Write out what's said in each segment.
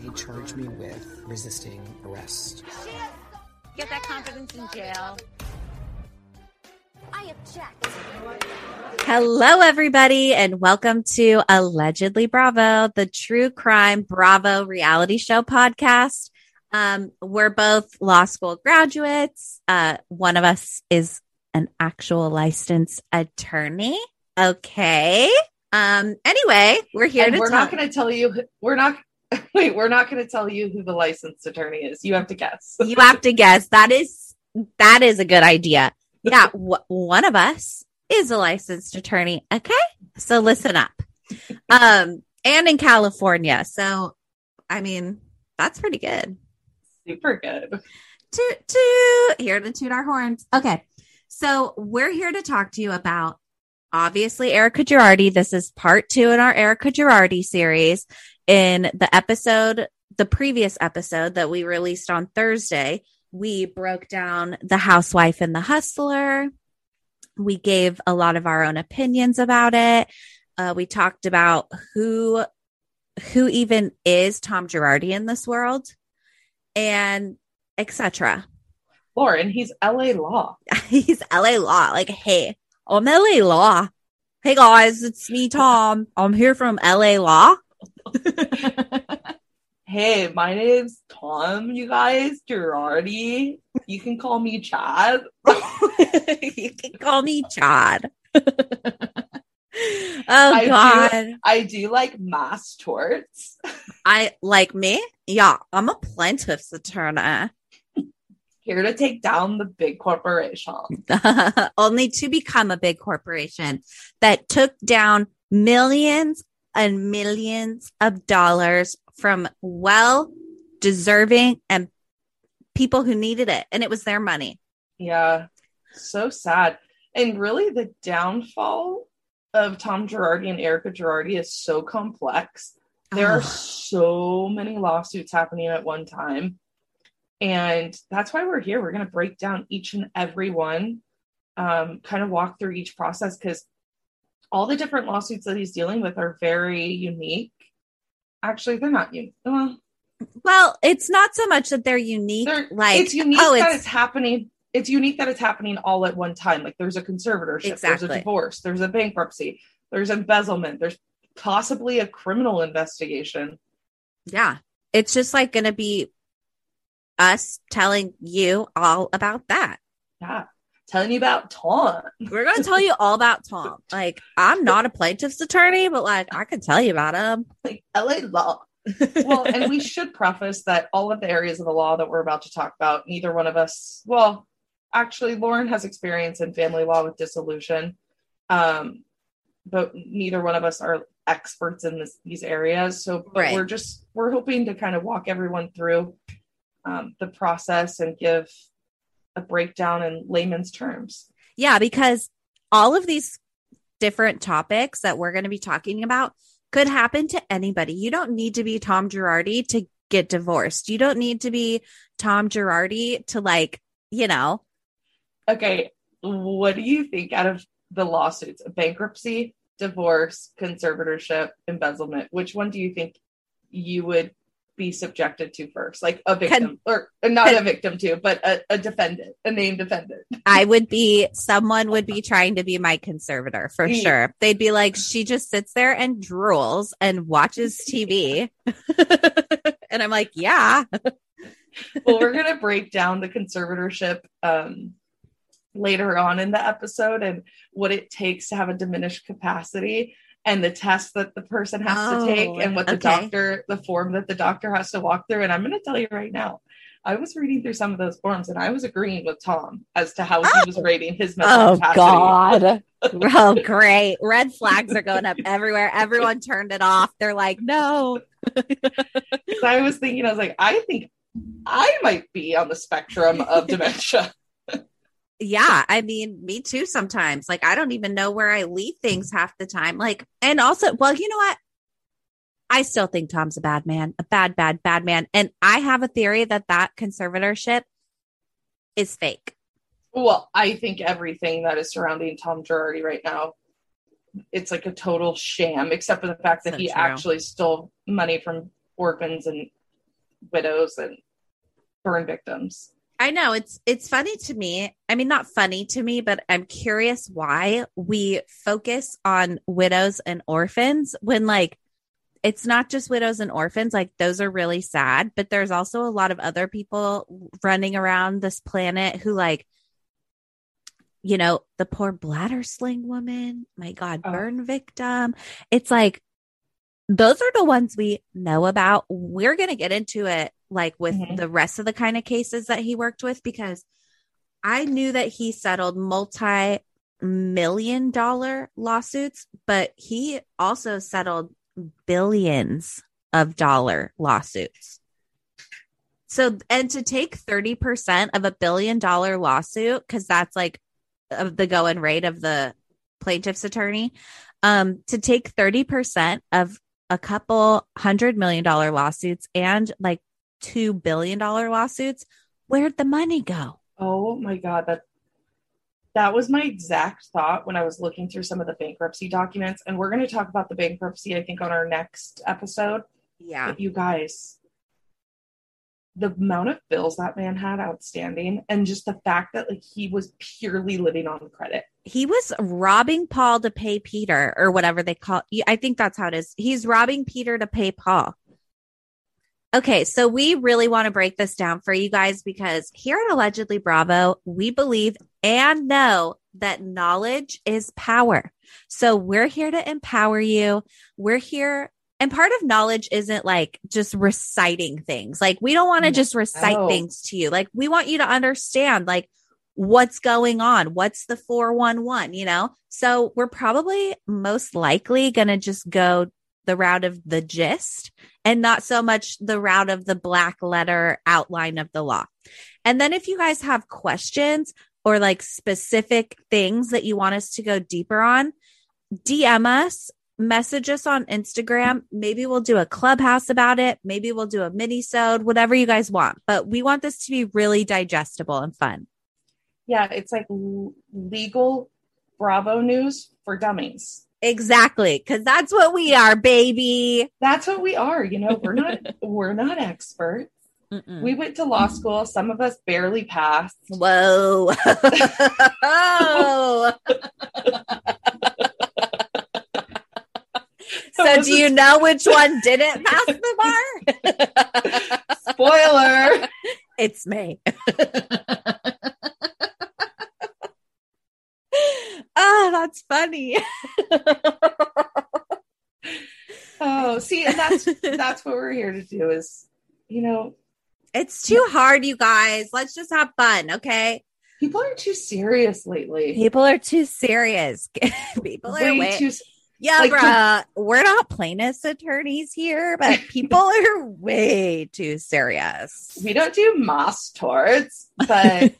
He charged me with resisting arrest. Get that confidence in jail. I object. Hello, everybody, and welcome to Allegedly Bravo, the true crime Bravo reality show podcast. Um, we're both law school graduates. Uh, one of us is an actual licensed attorney. Okay. Um, anyway, we're here And to we're talk. not going to tell you. We're not. Wait, we're not going to tell you who the licensed attorney is. You have to guess. you have to guess. That is that is a good idea. Yeah, w- one of us is a licensed attorney. Okay, so listen up. Um, and in California, so I mean that's pretty good. Super good. Toot toot. Here to toot our horns. Okay, so we're here to talk to you about obviously Erika Girardi. This is part two in our Erika Girardi series. In the episode, the previous episode that we released on Thursday, we broke down the housewife and the hustler. We gave a lot of our own opinions about it. Uh, we talked about who who even is Tom Girardi in this world, and etc. Lauren, he's LA Law. He's LA Law. Like, hey, I'm LA Law. Hey guys, it's me, Tom. I'm here from LA Law. Hey, my name's Tom, you guys. Girardi. You can call me Chad. you can call me Chad. oh I do- God. I do like mass torts. I like me. Yeah, I'm a plaintiff's attorney. Here to take down the big corporation. Only to become a big corporation that took down millions and millions of dollars from well deserving and people who needed it. And it was their money. Yeah, so sad. And really, the downfall of Tom Girardi and Erika Girardi is so complex. There are so many lawsuits happening at one time. And that's why we're here. We're going to break down each and every one, um, kind of walk through each process because all the different lawsuits that he's dealing with are very unique. Actually, they're not unique. Well, Well, it's not so much that they're unique. they're, like, it's unique oh, that it's it's happening. It's unique that it's happening all at one time. Like there's a conservatorship, there's a divorce, there's a bankruptcy, there's embezzlement, there's possibly a criminal investigation. yeah. It's just like going to be us telling you all about that. Yeah. Telling you about Tom. We're going to tell you all about Tom. Like, I'm not a plaintiff's attorney, but like, I can tell you about him. Like LA law. Well, and we should preface that all of the areas of the law that we're about to talk about, neither one of us, well, actually, Lauren has experience in family law with dissolution. Um, but neither one of us are experts in this, these areas. So Right. we're just we're hoping to kind of walk everyone through um, the process and give a breakdown in layman's terms. Yeah, because all of these different topics that we're going to be talking about could happen to anybody. You don't need to be Tom Girardi to get divorced. You don't need to be Tom Girardi to like, you know. Okay, what do you think out of the lawsuits? Bankruptcy, divorce, conservatorship, embezzlement. Which one do you think you would be subjected to first? Like a victim, or, or not a victim to, but a, a defendant, a named defendant. I would be, someone would be trying to be my conservator for Yeah. sure. They'd be like, she just sits there and drools and watches TV. and I'm like, yeah. well, we're gonna break down the conservatorship um, later on in the episode and what it takes to have a diminished capacity and the test that the person has Oh, to take oh, and what the okay. doctor, the form that the doctor has to walk through. And I'm gonna tell you right now. I was reading through some of those forms and I was agreeing with Tom as to how he was oh! rating his mental Oh, capacity. God. oh, great. Red flags are going up everywhere. Everyone turned it off. They're like, no. So I was thinking, I was like, I think I might be on the spectrum of dementia. Yeah, I mean, me too sometimes. Like I don't even know where I leave things half the time. Like and also, well, you know what? I still think Tom's a bad man, a bad bad bad man. And I have a theory that that conservatorship is fake. Well, I think everything that is surrounding Tom Girardi right now, it's like a total sham, except for the fact that So he true. actually stole money from orphans and widows and burn victims. I know it's it's funny to me. I mean, not funny to me, but I'm curious why we focus on widows and orphans when like it's not just widows and orphans, like those are really sad, but there's also a lot of other people running around this planet who like you know, the poor bladder sling woman, my god, Oh. burn victim. It's like those are the ones we know about. We're going to get into it like with Mhm. the rest of the kind of cases that he worked with because I knew that he settled multi million dollar lawsuits, but he also settled billions of dollar lawsuits. So, and to take 30% of a billion dollar lawsuit, because that's like of the going rate of the plaintiff's attorney, um, to take 30% of a couple hundred million dollar lawsuits and like two billion dollar lawsuits, where'd the money go? Oh my god, that that was my exact thought when I was looking through some of the bankruptcy documents. And we're going to talk about the bankruptcy, I think, on our next episode. Yeah. But you guys, the amount of bills that man had outstanding, and just the fact that like he was purely living on credit. He was robbing Paul to pay Peter or whatever they call I think that's how it is. He's robbing Peter to pay Paul. Okay, so we really want to break this down for you guys because here at Allegedly Bravo, we believe and know that knowledge is power. So we're here to empower you. We're here. And part of knowledge isn't like just reciting things. Like we don't want to just recite No. things to you. Like we want you to understand like what's going on. What's the 411, you know? So we're probably most likely going to just go the route of the gist and not so much the route of the black letter outline of the law. And then if you guys have questions or like specific things that you want us to go deeper on, DM us, message us on Instagram. Maybe we'll do a clubhouse about it. Maybe we'll do a mini sode, whatever you guys want. But we want this to be really digestible and fun. Yeah, it's like legal Bravo news for dummies. Exactly. Cause that's what we are, baby. That's what we are. You know, we're not we're not experts. Mm-mm. We went to law school. Some of us barely passed. Whoa. oh. so do you know which one didn't pass the bar? Spoiler. it's me. Oh, that's funny. Oh, see, and that's that's what we're here to do is, you know, It's too hard, you guys. Let's just have fun, okay? people are too serious lately. People are too serious. People are Way way too Yeah, Like, bruh, we're not plaintiffs attorneys here, but people are way too serious. we don't do mass torts, but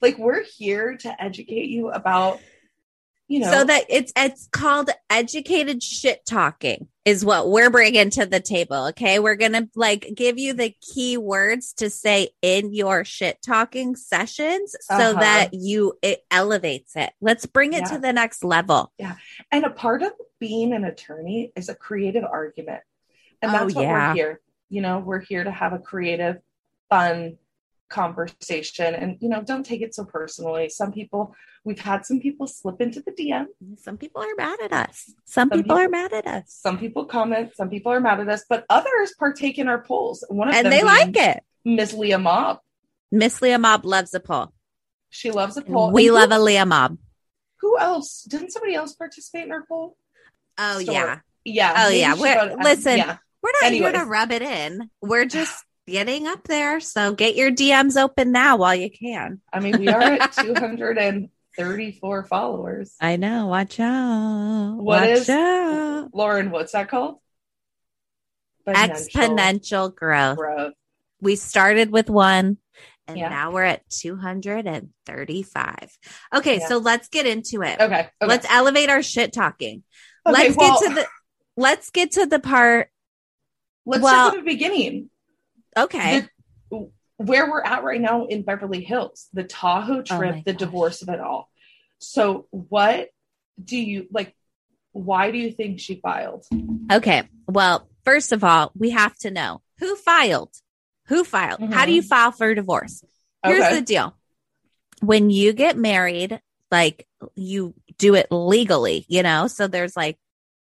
like we're here to educate you about you know, so that it's it's called educated shit talking is what we're bringing to the table okay we're gonna like give you the key words to say in your shit talking sessions so Uh-huh. that you it elevates it let's bring it Yeah. to the next level Yeah, and a part of being an attorney is a creative argument. And Oh, that's what yeah. we're here. You know, we're here to have a creative, fun conversation. And, you know, don't take it so personally. Some people, we've had some people slip into the DM. some people are mad at us some, Some people, are mad at us Some people comment, some people are mad at us, but others partake in our polls. One of and they like it Miss Leah Mob. miss leah mob loves a poll She loves a poll. we love a leah mob who else? Didn't somebody else participate in our poll? oh Store. yeah Yeah. Oh, yeah. We're- listen, Yeah. We're not here to Anyways. rub it in. We're just getting up there. So get your DMs open now while you can. I mean, we are at 234 followers. I know. Watch out. What watch is- out. Lauren, what's that called? Exponential growth. growth. We started with one and Yeah. now we're at 235. Okay. Yeah. So let's get into it. Okay. okay. Let's elevate our shit talking. Okay, let's well, get to the, let's get to the part. Let's well- start at the beginning. Okay. The- where we're at right now in Beverly Hills, the Tahoe Oh trip, my the gosh. divorce of it all. So, what do you like? Why do you think she filed? Okay. Well, first of all, we have to know who filed. Who filed? How do you mm-hmm. file for divorce? Here's Okay. the deal. When you get married, like you do it legally, you know? So there's like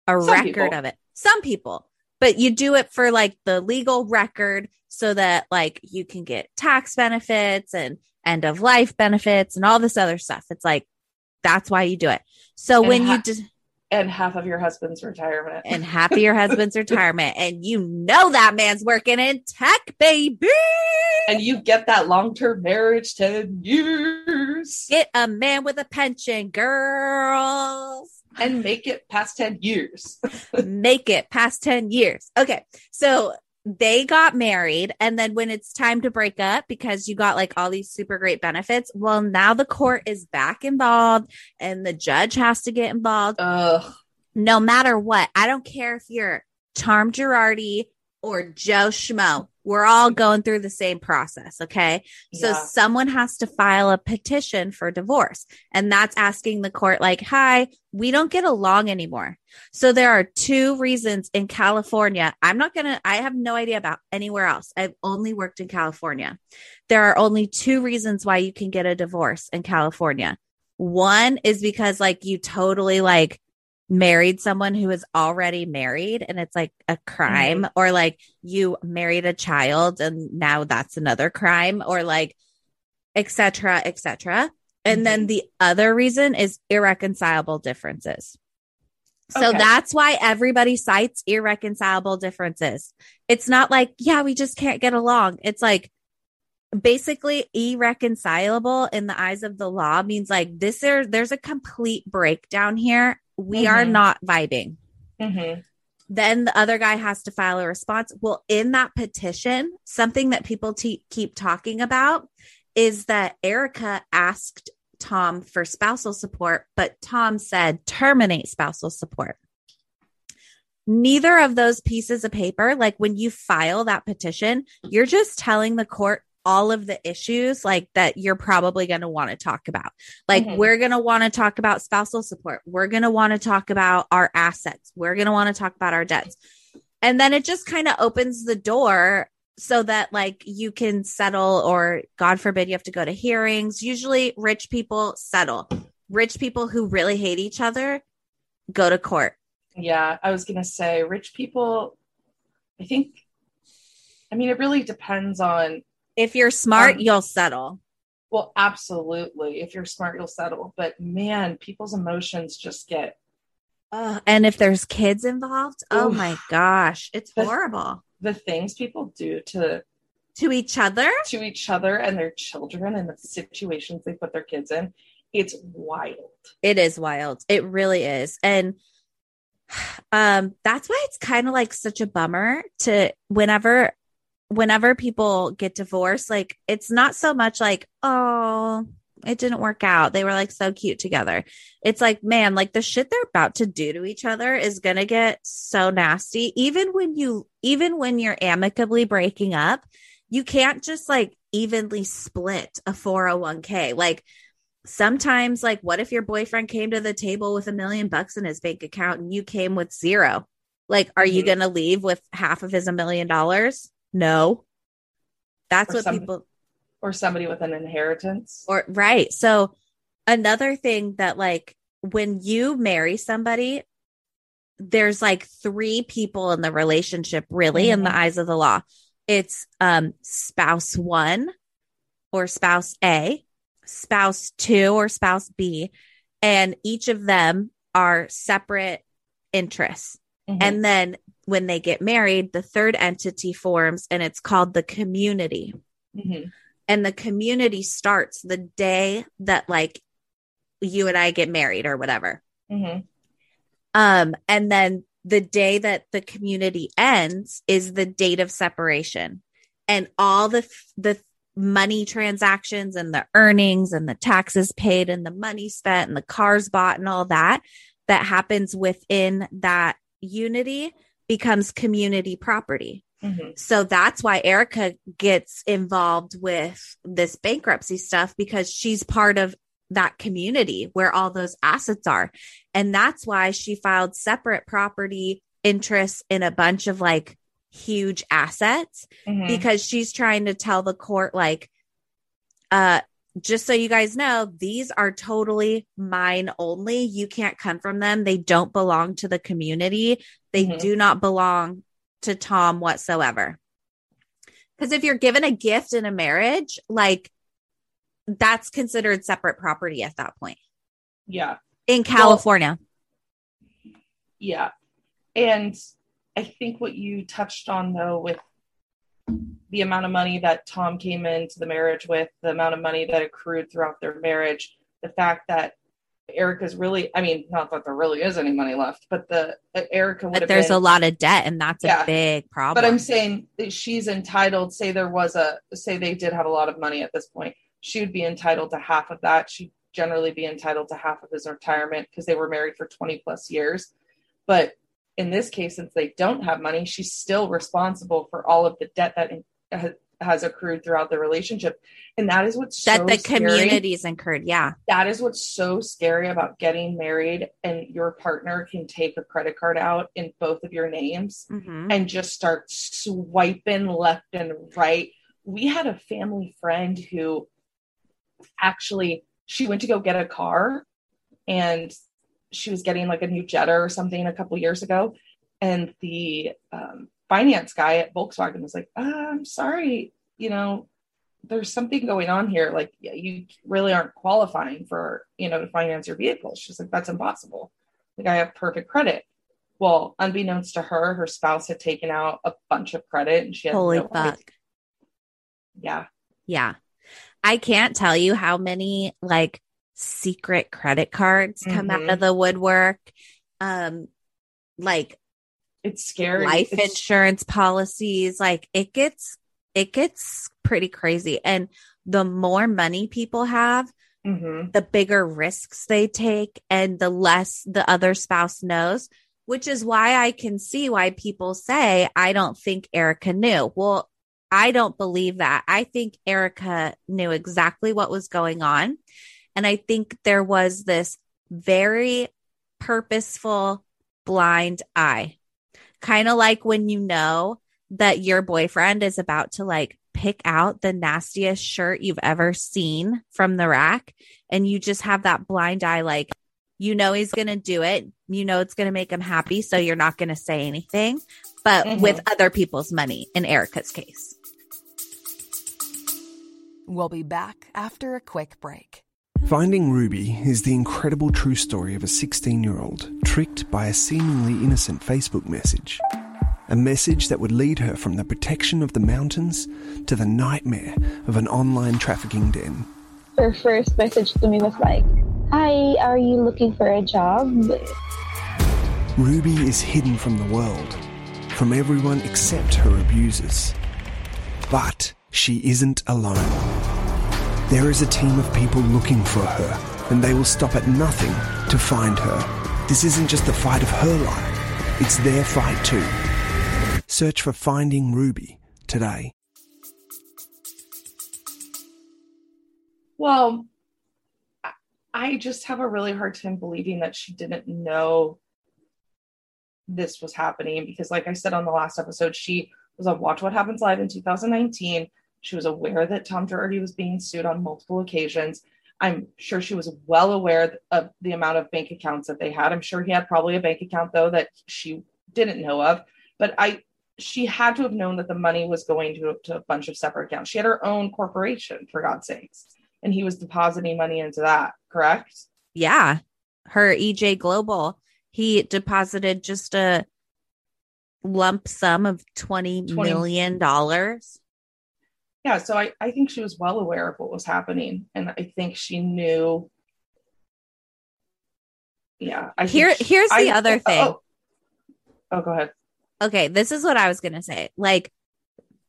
a Some record people. of it. Some people, but you do it for like the legal record so that like you can get tax benefits and end of life benefits and all this other stuff. It's like that's why you do it. So And when you ha- just And half of your husband's retirement. and half of your husband's retirement. And you know that man's working in tech, baby. and you get that long term marriage 10 years Get a man with a pension, girls. And make it past 10 years. Make it past 10 years. Okay. So they got married. And then when it's time to break up because you got like all these super great benefits, well, now the court is back involved and the judge has to get involved. Ugh. no matter what. I don't care if you're Charm Girardi or Joe Schmo. We're all going through the same process. Okay. So Yeah. someone has to file a petition for divorce. And that's asking the court, like, hi, we don't get along anymore. So there are two reasons in California. I'm not going to, I have no idea about anywhere else. I've only worked in California. There are only two reasons why you can get a divorce in California. One is because like you totally like married someone who is already married and it's like a crime mm-hmm. or like you married a child and now that's another crime or like etc etc and then mm-hmm. the other reason is irreconcilable differences. So Okay. that's why everybody cites irreconcilable differences. It's not like yeah we just can't get along. It's like basically irreconcilable in the eyes of the law means like this there there's a complete breakdown here we are Mhm. not vibing Mhm. then the other guy has to file a response well in that petition something that people te- keep talking about is that erika asked tom for spousal support but tom said terminate spousal support neither of those pieces of paper like when you file that petition you're just telling the court all of the issues like that you're probably going to want to talk about. Like Mhm. we're going to want to talk about spousal support. We're going to want to talk about our assets. We're going to want to talk about our debts. And then it just kind of opens the door so that like you can settle or god forbid you have to go to hearings. Usually rich people settle. Rich people who really hate each other go to court. Yeah, I was going to say rich people, I think, I mean, it really depends on, if you're smart Um, you'll settle well, absolutely. If you're smart, you'll settle. But man, people's emotions just get, Ugh, and if there's kids involved oh my gosh it's But- horrible the things people do to to each other to each other and their children and the situations they put their kids in it's wild It is wild. It really is. And um that's why it's kind of like such a bummer to whenever whenever people get divorced like it's not so much like oh it didn't work out. They were like so cute together. It's like, man, like the shit they're about to do to each other is going to get so nasty. Even when you, even when you're amicably breaking up, you can't just like evenly split a 401k. Like sometimes, like, what if your boyfriend came to the table with a million bucks in his bank account and you came with zero? Like, are you Mhm. going to leave with half of his a million dollars? No. That's Or what people, or somebody with an inheritance. or right. So another thing that like when you marry somebody, there's like three people in the relationship really in the Mhm. eyes of the law. It's um spouse 1 or spouse A, spouse 2 or spouse B, and each of them are separate interests. Mhm. And then when they get married, the third entity forms and it's called the community Mhm. and the community starts the day that like you and I get married or whatever. Mhm. Um and then the day that the community ends is the date of separation. And all the the money transactions and the earnings and the taxes paid and the money spent and the cars bought and all that that happens within that unity becomes community property. Mhm. So that's why Erika gets involved with this bankruptcy stuff because she's part of that community where all those assets are. And that's why she filed separate property interests in a bunch of like huge assets Mhm. because she's trying to tell the court like uh just so you guys know these are totally mine only you can't come from them they don't belong to the community they Mhm. do not belong to tom whatsoever because if you're given a gift in a marriage like that's considered separate property at that point yeah. in california Yeah. And I think what you touched on though with the amount of money that Tom came into the marriage with, the amount of money that accrued throughout their marriage, the fact that Erika's really I mean, not that there really is any money left, but the uh, Erika would but have there's been, a lot of debt and that's Yeah. a big problem but I'm saying that she's entitled, say there was a say they did have a lot of money at this point, she would be entitled to half of that. She'd generally be entitled to half of his retirement because they were married for 20 plus years. But in this case, since they don't have money, she's still responsible for all of the debt that ha- has accrued throughout the relationship. And that is what's that so the scary. communities incurred yeah That is what's so scary about getting married and your partner can take a credit card out in both of your names Mhm. and just start swiping left and right. We had a family friend who actually she went to go get a car and she was getting like a new Jetta or something a couple years ago and the um, finance guy at Volkswagen was like, uh, "I'm sorry, you know, there's something going on here. Like, yeah, you really aren't qualifying for, you know, to finance your vehicle." She's like, "That's impossible. Like, I have perfect credit." Well, unbeknownst to her, her spouse had taken out a bunch of credit, and she had holy no fuck idea. Yeah, Yeah. I can't tell you how many like secret credit cards come out Mhm. of the woodwork. Um like it's scary. life It's- insurance policies, like it gets it gets pretty crazy and the more money people have, Mhm. the bigger risks they take and the less the other spouse knows, which is why I can see why people say, I don't think Erika knew. Well, I don't believe that. I think Erika knew exactly what was going on. And I think there was this very purposeful blind eye, kind of like when you know that your boyfriend is about to like pick out the nastiest shirt you've ever seen from the rack and you just have that blind eye like you know he's going to do it you know it's going to make him happy so you're not going to say anything but Mhm. with other people's money in Erika's case We'll be back after a quick break. Finding Ruby is the incredible true story of a 16 year old tricked by a seemingly innocent Facebook message. A message that would lead her from the protection of the mountains to the nightmare of an online trafficking den. Her first message to me was like, Hi, are you looking for a job? Ruby is hidden from the world, from everyone except her abusers. But she isn't alone. There is a team of people looking for her, and they will stop at nothing to find her. This isn't just the fight of her life, it's their fight too. Search for Finding Ruby today. Well, I- just have a really hard time believing that she didn't know this was happening because, like I said on the last episode, she was on Watch What Happens Live in 2019. She was aware that Tom Girardi was being sued on multiple occasions. I'm sure she was well aware of the amount of bank accounts that they had. I'm sure he had probably a bank account though that she didn't know of. But I, she had to have known that the money was going to, to a bunch of separate accounts. She had her own corporation, for God's sakes, and he was depositing money into that. Correct? Yeah. Her EJ Global, he deposited just a lump sum of twenty 20 million dollars. Yeah so I, I think she was well aware of what was happening and i think she knew yeah I Here she- here's the I- other thing. oh, oh go ahead okay, this is what I was going to say. Like,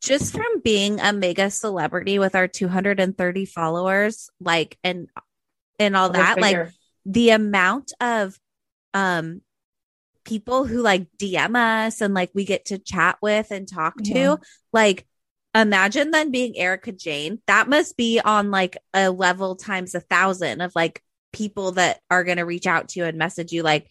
just from being a mega celebrity with our 230 followers, like, and, and all that, like, the amount of, um, people who like DM us and like we get to chat with and talk to, Mhm. like, imagine then being Erika Jayne. That must be on like a level times a thousand of like people that are going to reach out to you and message you, like,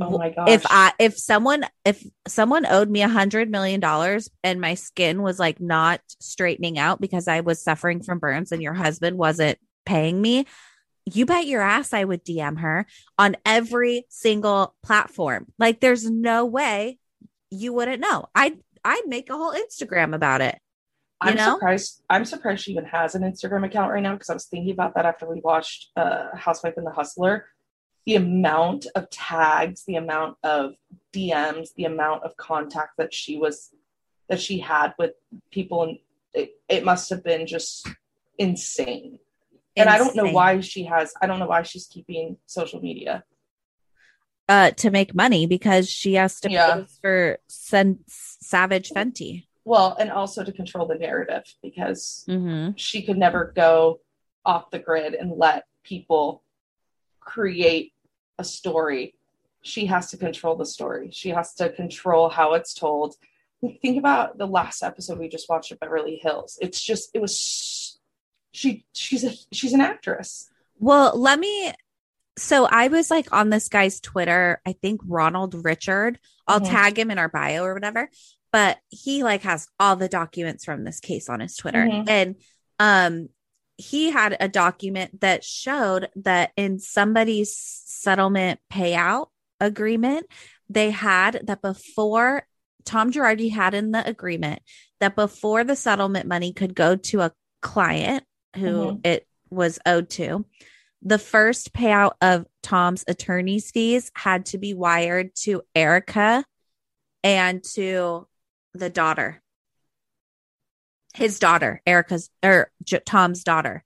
oh my gosh if I if someone if someone owed me a hundred million dollars and my skin was like not straightening out because I was suffering from burns and your husband wasn't paying me, you bet your ass I would DM her on every single platform. Like there's no way you wouldn't know. I'd I'd make a whole Instagram about it. I'm know? surprised. I'm surprised she even has an Instagram account right now because I was thinking about that after we watched uh, Housewife and the Hustler. The amount of tags, the amount of DMs, the amount of contact that she was that she had with people, and it, it must have been just insane. And I don't know why she has. I don't know why she's keeping social media. Uh to make money because she has to Yeah. pose for Sen- Savage Fenty. Well, and also to control the narrative because Mm-hmm. she could never go off the grid and let people create a story. She has to control the story. She has to control how it's told. Think about the last episode we just watched of Beverly Hills. It's just it was she she's a she's an actress. Well, let me. So I was like on this guy's Twitter, I think Ronald Richard. I'll Mhm. tag him in our bio or whatever. But he like has all the documents from this case on his Twitter. Mhm. And um he had a document that showed that in somebody's settlement payout agreement, they had that before Tom Girardi had in the agreement that before the settlement money could go to a client who Mhm. it was owed to, the first payout of Tom's attorney's fees had to be wired to Erica and to the daughter. His daughter, Erika's or J- Tom's daughter.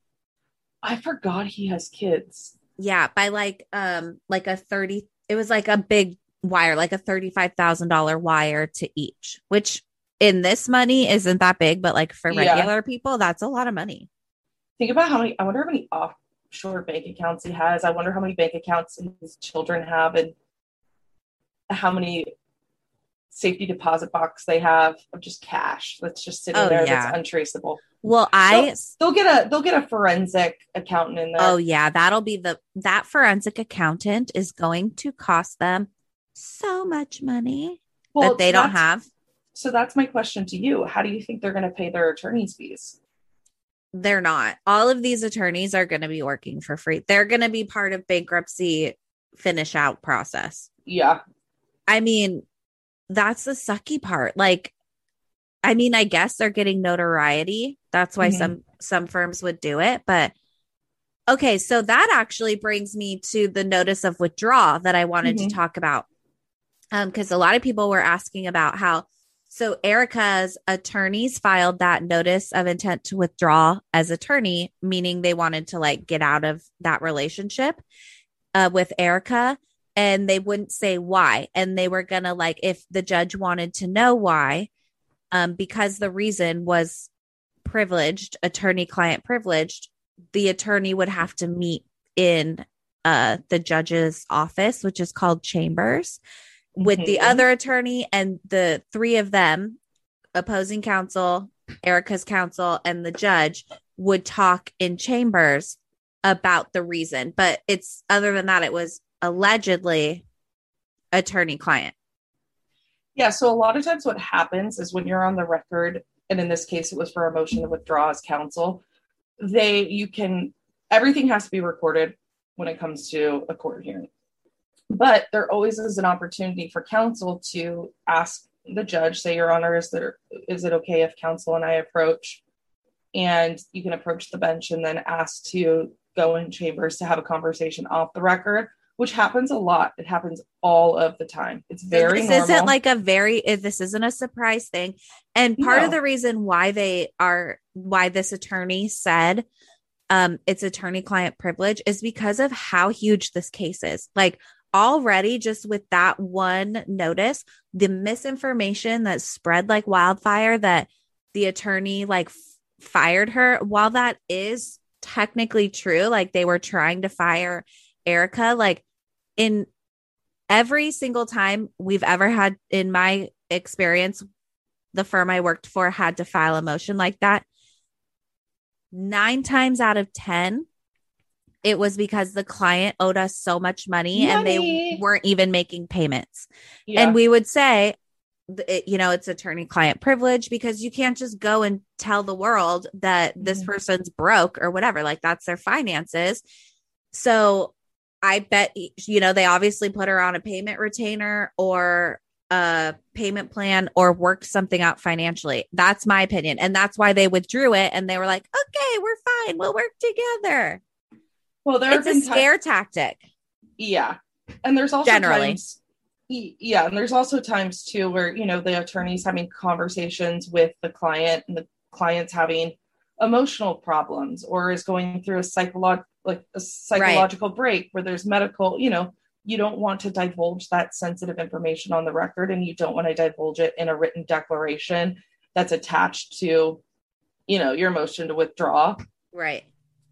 I forgot he has kids. Yeah, by like um like a 30 it was like a big wire, like a $35,000 wire to each, which in this money isn't that big, but like for Yeah. regular people that's a lot of money. Think about how many I wonder how many offshore bank accounts he has. I wonder how many bank accounts his children have and how many safety deposit box they have of just cash that's just sitting Oh, there yeah. that's untraceable. Well, I They'll, they'll get a they'll get a forensic accountant in there. Oh yeah, that'll be the that forensic accountant is going to cost them so much money Well, that they don't have. So that's my question to you. How do you think they're going to pay their attorney's fees? They're not. All of these attorneys are going to be working for free. They're going to be part of bankruptcy finish out process. Yeah. I mean, that's the sucky part. Like, I mean, I guess they're getting notoriety. That's why Mhm. some some firms would do it. But okay, so that actually brings me to the notice of withdrawal that I wanted Mhm. to talk about. Um, because a lot of people were asking about how so Erika's attorneys filed that notice of intent to withdraw as attorney, meaning they wanted to like get out of that relationship uh, with Erika and they wouldn't say why. And they were going to like, if the judge wanted to know why, um, because the reason was privileged, attorney client privileged, the attorney would have to meet in uh, the judge's office, which is called chambers, with the Mhm. other attorney and the three of them, opposing counsel, Erika's counsel, and the judge would talk in chambers about the reason. But it's other than that, it was allegedly attorney client. Yeah, so a lot of times what happens is when you're on the record, and in this case it was for a motion to withdraw as counsel, they you can everything has to be recorded when it comes to a court hearing. But there always is an opportunity for counsel to ask the judge, say, Your Honor, is there is it okay if counsel and I approach? And you can approach the bench and then ask to go in chambers to have a conversation off the record, which happens a lot. It happens all of the time. It's very this normal. isn't like a very this isn't a surprise thing and part of the reason why they are why this attorney said um it's attorney client privilege is because of how huge this case is like already just with that one notice the misinformation that spread like wildfire that the attorney like f- fired her while that is technically true like they were trying to fire erika like in every single time we've ever had in my experience the firm i worked for had to file a motion like that nine times out of ten it was because the client owed us so much money, and they weren't even making payments Yeah. and we would say it, you know it's attorney client privilege because you can't just go and tell the world that this Mhm. person's broke or whatever like that's their finances so i bet you know they obviously put her on a payment retainer or a payment plan or worked something out financially. That's my opinion. And that's why they withdrew it and they were like okay we're fine. We'll work together. Well, there it's a scare tactic. Yeah. And there's also Generally. times yeah, and there's also times too where, you know, the attorney's having conversations with the client and the client's having emotional problems or is going through a psychological like a psychological break where there's medical, you know, you don't want to divulge that sensitive information on the record and you don't want to divulge it in a written declaration that's attached to, you know, your motion to withdraw. right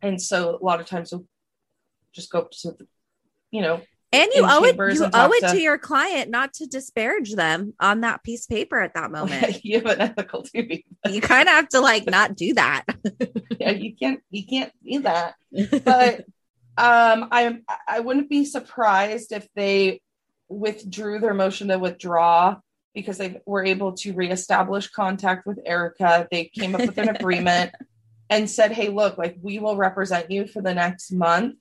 And so a lot of times we'll just go to the, you know, And you owe it you owe it to to- your client not to disparage them on that piece of paper at that moment. you have an ethical duty. you kind of have to like not do that. yeah, you can't you can't do that. But um I I wouldn't be surprised if they withdrew their motion to withdraw because they were able to reestablish contact with Erika. They came up with an agreement and said, "Hey, look, like we will represent you for the next month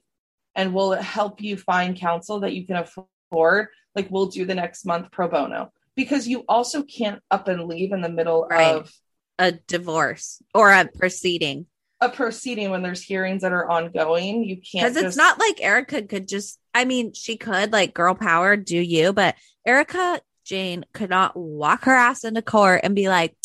and we'll help you find counsel that you can afford. Like we'll do the next month pro bono." Because you also can't up and leave in the middle Right. of a divorce or a proceeding. a proceeding when there's hearings that are ongoing. You can't Because it's just- not like Erika could just, I mean, she could like girl power, do you? But Erika Jayne could not walk her ass into court and be like,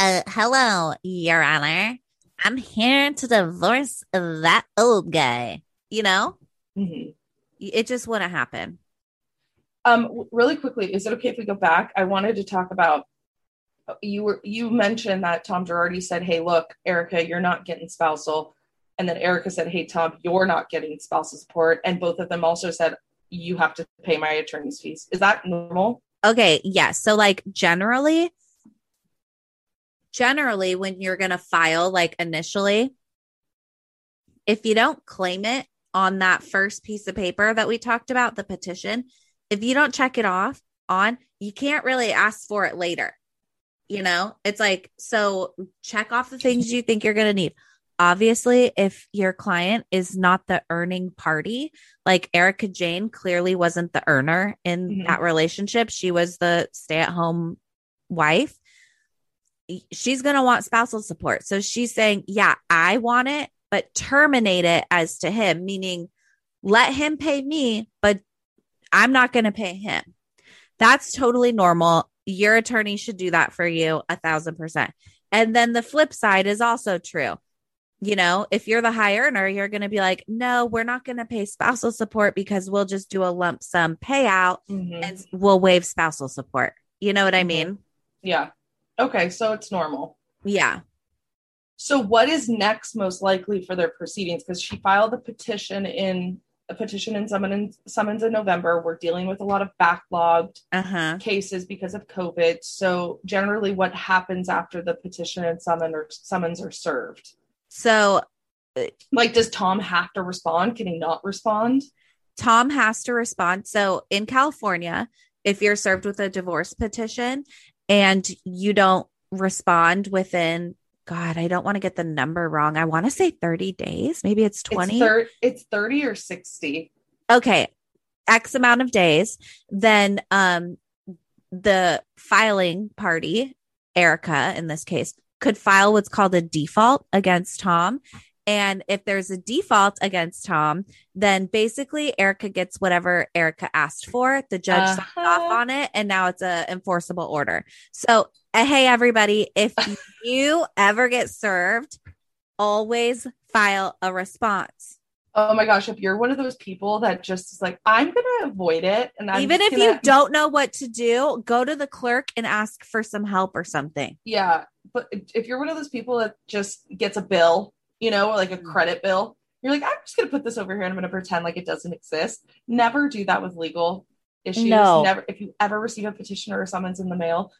uh, hello, Your Honor. I'm here to divorce that old guy. You know, Mhm. it just wouldn't happen. Um, really quickly, is it okay if we go back? I wanted to talk about you were you mentioned that Tom Girardi said, "Hey, look, Erika, you're not getting spousal," and then Erika said, "Hey, Tom, you're not getting spousal support," and both of them also said, "You have to pay my attorney's fees." Is that normal? Okay, yes. So like generally generally when you're going to file like initially if you don't claim it on that first piece of paper that we talked about, the petition, if you don't check it off on, you can't really ask for it later. You know, it's like, so check off the things you think you're going to need. Obviously, if your client is not the earning party, like Erika Jayne clearly wasn't the earner in Mhm. that relationship, she was the stay at home wife. She's going to want spousal support. So she's saying, Yeah, I want it, but terminate it as to him, meaning let him pay me, but I'm not going to pay him. That's totally normal. Your attorney should do that for you a thousand percent. And then the flip side is also true. You know, if you're the high earner, you're going to be like, no, we're not going to pay spousal support because we'll just do a lump sum payout Mhm. and we'll waive spousal support. You know what I Mhm. mean? Yeah. Okay, so it's normal. Yeah. So, what is next most likely for their proceedings? Because she filed a petition in a petition and summons, summons in November. We're dealing with a lot of backlogged Uh-huh. cases because of COVID. So, generally, what happens after the petition and summon or summons are served? So Like, does Tom have to respond? Can he not respond? Tom has to respond. So in California, if you're served with a divorce petition and you don't respond within, God, I don't want to get the number wrong. I want to say 30 days. Maybe it's 20. It's, thir- it's 30 or 60. okay. X amount of days. Then um the filing party, Erika in this case, could file what's called a default against Tom. And if there's a default against Tom, then basically Erika gets whatever Erika asked for. The judge signs off Uh-huh. on it, and now it's a enforceable order. So, uh, hey everybody, if you ever get served, always file a response. Oh my gosh, if you're one of those people that just is like, I'm going to avoid it. And I'm Even if gonna- you don't know what to do, go to the clerk and ask for some help or something. Yeah. But if you're one of those people that just gets a bill, you know, like a Mm. credit bill, you're like, I'm just going to put this over here and I'm going to pretend like it doesn't exist. Never do that with legal issues. No. Never, if you ever receive a petition or a summons in the mail,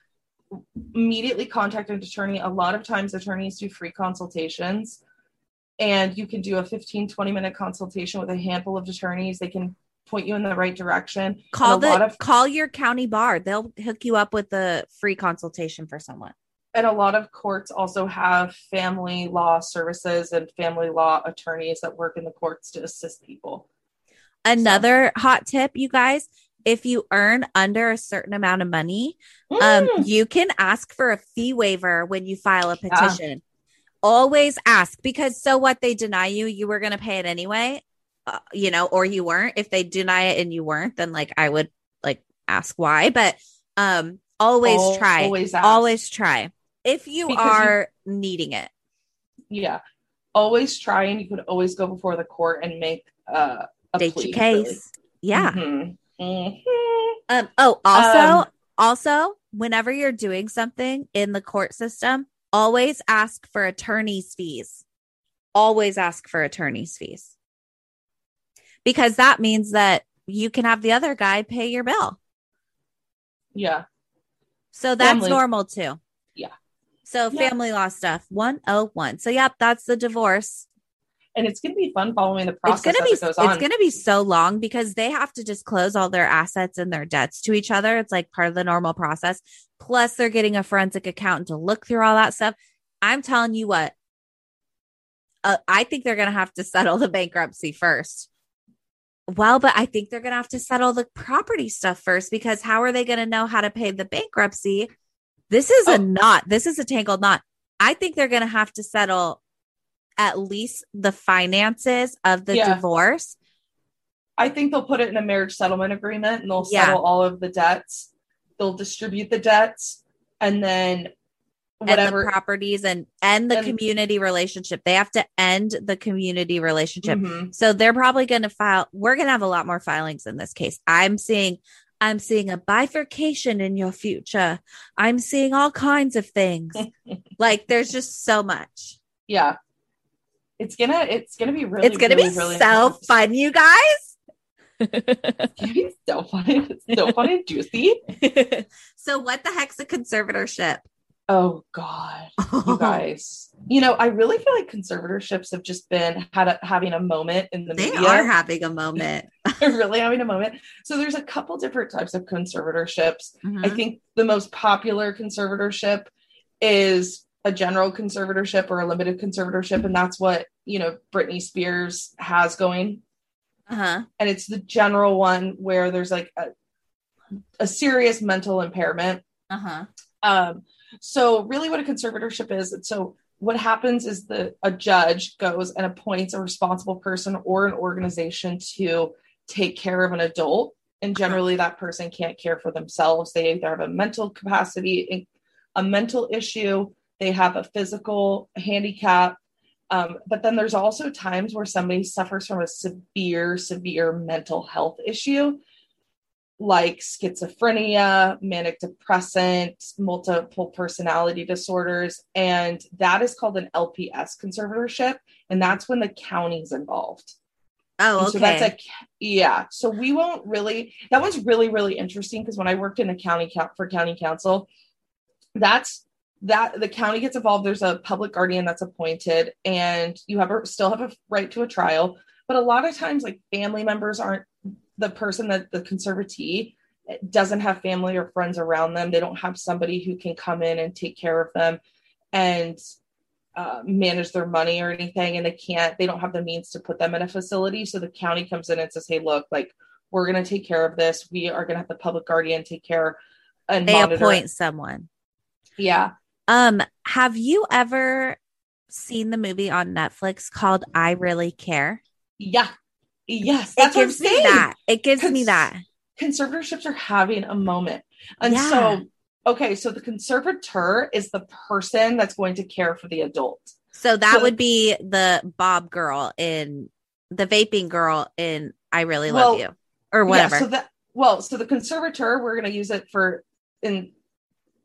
immediately contact an attorney. A lot of times, attorneys do free consultations, and you can do a 15, 20 minute consultation with a handful of attorneys. They can point you in the right direction. Call the of call your county bar. They'll hook you up with a free consultation for someone. And a lot of courts also have family law services and family law attorneys that work in the courts to assist people. Another hot tip, you guys, if you earn under a certain amount of money, um, Mm. you can ask for a fee waiver when you file a Yeah. petition. Always ask because so what they deny you, you were going to pay it anyway, uh, you know, or you weren't. If they deny it and you weren't, then like I would like ask why, but um, always Al- try, always always, try if you Because you- are needing it. Yeah. Always try and you could always go before the court and make uh, a State plea. your case. really. Yeah. Mhm. Mhm. Um, oh, also, Um, also, whenever you're doing something in the court system, always ask for attorney's fees. Always ask for attorney's fees. Because that means that you can have the other guy pay your bill. Yeah. So that's Family- normal too. Yeah. So Yeah. family law stuff 101. So yep, that's the divorce. And it's going to be fun following the process. It's going to be it it's going to be so long because they have to disclose all their assets and their debts to each other. It's like part of the normal process. Plus they're getting a forensic accountant to look through all that stuff. I'm telling you what. Uh, I think they're going to have to settle the bankruptcy first. Well, but I think they're going to have to settle the property stuff first because how are they going to know how to pay the bankruptcy? This is Oh. a knot. This is a tangled knot. I think they're going to have to settle at least the finances of the Yeah. divorce. I think they'll put it in a marriage settlement agreement and they'll Yeah. settle all of the debts. They'll distribute the debts and then whatever and the properties and end the And- community relationship. They have to end the community relationship. Mhm. So they're probably going to file. We're going to have a lot more filings in this case. I'm seeing. I'm seeing a bifurcation in your future. I'm seeing all kinds of things. like there's just so much. Yeah. It's gonna it's gonna be really it's to really, be really so fun. fun, you guys. It's gonna be so funny. It's so funny and juicy. so what the heck's a conservatorship? Oh God, you guys. You know, I really feel like conservatorships have just been had a, having a moment in the they media. are having a moment. They're really having a moment. So there's a couple different types of conservatorships. I Mhm. think the most popular conservatorship is a general conservatorship or a limited conservatorship, and that's what you know Britney Spears has going. Uh-huh. And it's the general one where there's like a, a serious mental impairment. Uh-huh. Um, so really what a conservatorship is, so what happens is the a judge goes and appoints a responsible person or an organization to take care of an adult. And generally that person can't care for themselves. They either have a mental capacity, a mental issue, they have a physical handicap. Um, but then there's also times where somebody suffers from a severe, severe mental health issue like schizophrenia, manic depressant, multiple personality disorders. And that is called an LPS conservatorship. And that's when the county's involved. Oh, okay. So that's a yeah. So we won't really. That one's really really interesting because when I worked in a county count for county council, that's that the county gets involved. There's a public guardian that's appointed, and you have a, still have a right to a trial. But a lot of times, like family members aren't the person that the conservatee doesn't have family or friends around them. They don't have somebody who can come in and take care of them and uh, manage their money or anything and they can't they don't have the means to put them in a facility so the county comes in and says hey look like we're going to take care of this we are going to have the public guardian take care and they monitor appoint someone. yeah Um, have you ever seen the movie on Netflix called I Really Care? yeah yes It that's what I'm gives me saying. that. It gives me that. conservatorships are having a moment and Yeah. so okay so the conservator is the person that's going to care for the adult So that So- would be the Bob girl in the vaping girl in I Really Well, Love You or whatever. Yeah, so that well, so the conservator, we're going to use it for in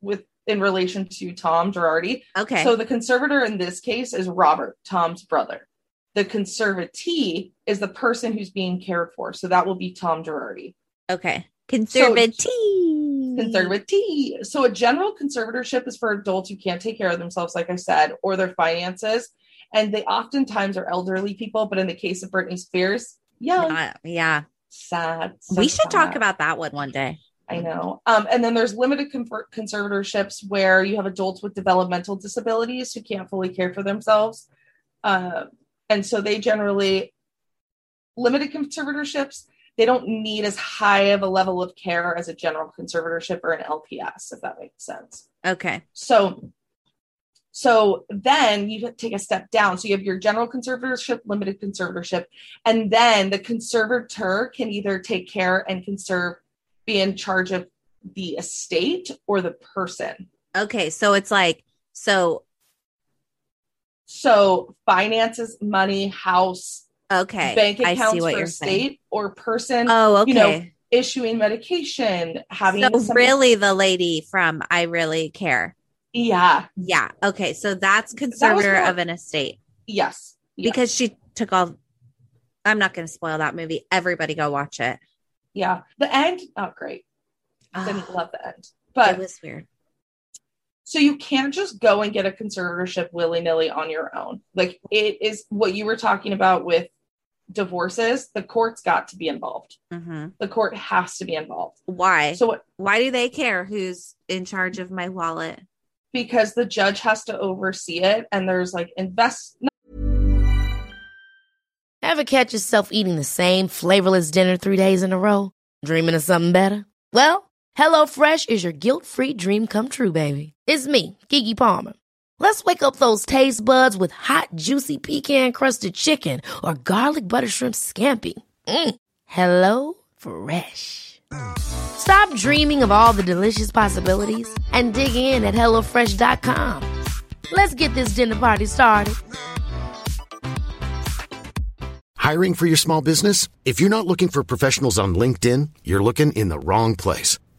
with in relation to Tom Girardi. okay. So the conservator in this case is Robert, Tom's brother. The conservatee is the person who's being cared for. So that will be Tom Girardi. okay. Conservative. Conservatee. So a general conservatorship is for adults who can't take care of themselves, like I said, or their finances. And they oftentimes are elderly people, but in the case of Britney Spears, young, Not- yeah. sad. so we should talk about that one one day. I know. Um, and then there's limited conver- conservatorships where you have adults with developmental disabilities who can't fully care for themselves. Uh, and so they generally, limited conservatorships, they don't need as high of a level of care as a general conservatorship or an LPS, if that makes sense. Okay. So, so then you take a step down. So you have your general conservatorship, limited conservatorship, and then the conservator can either take care and conserve, be in charge of the estate or the person. Okay. So it's like, so, So finances, money, house, okay. bank I accounts see what for you're saying. or person. Oh, okay. You know, issuing medication, having so somebody- really the lady from I Really Care. yeah, Yeah. Okay. So that's conservator more- of an estate yes, yes. because she took all. I'm not going to spoil that movie. Everybody go watch it. yeah, the end, oh great, didn't Oh, love the end, but it was weird. So you can't just go and get a conservatorship willy nilly on your own. Like it is what you were talking about with divorces. The court's got to be involved. hmm The court has to be involved. Why? So what? Why do they care who's in charge of my wallet? Because the judge has to oversee it, and there's like invest. Ever catch yourself eating the same flavorless dinner three days in a row? Dreaming of something better? Well, HelloFresh is your guilt-free dream come true, baby. It's me, Keke Palmer. Let's wake up those taste buds with hot, juicy pecan-crusted chicken or garlic butter shrimp scampi. Mm. Hello Fresh. Stop dreaming of all the delicious possibilities and dig in at HelloFresh.com. Let's get this dinner party started. Hiring for your small business? If you're not looking for professionals on LinkedIn, you're looking in the wrong place.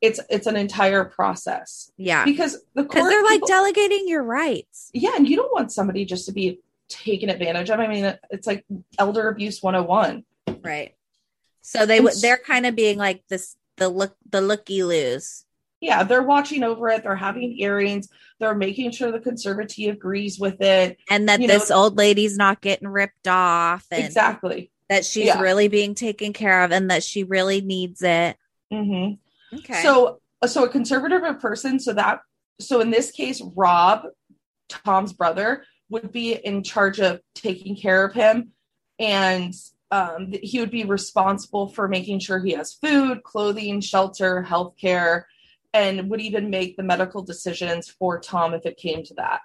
It's it's an entire process Yeah. because the court they're like people- delegating your rights. yeah, and you don't want somebody just to be taken advantage of. I mean, it's like elder abuse 101. Right. So they It's- they're kind of being like this the look the looky loos. Yeah, they're watching over it. They're having hearings. They're making sure the conservatee agrees with it. And that You know- this old lady's not getting ripped off and Exactly. that she's Yeah. really being taken care of and that she really needs it. hmm Okay. So, so a conservative of person. So that, so in this case, Rob, Tom's brother, would be in charge of taking care of him and um, he would be responsible for making sure he has food, clothing, shelter, healthcare, and would even make the medical decisions for Tom if it came to that.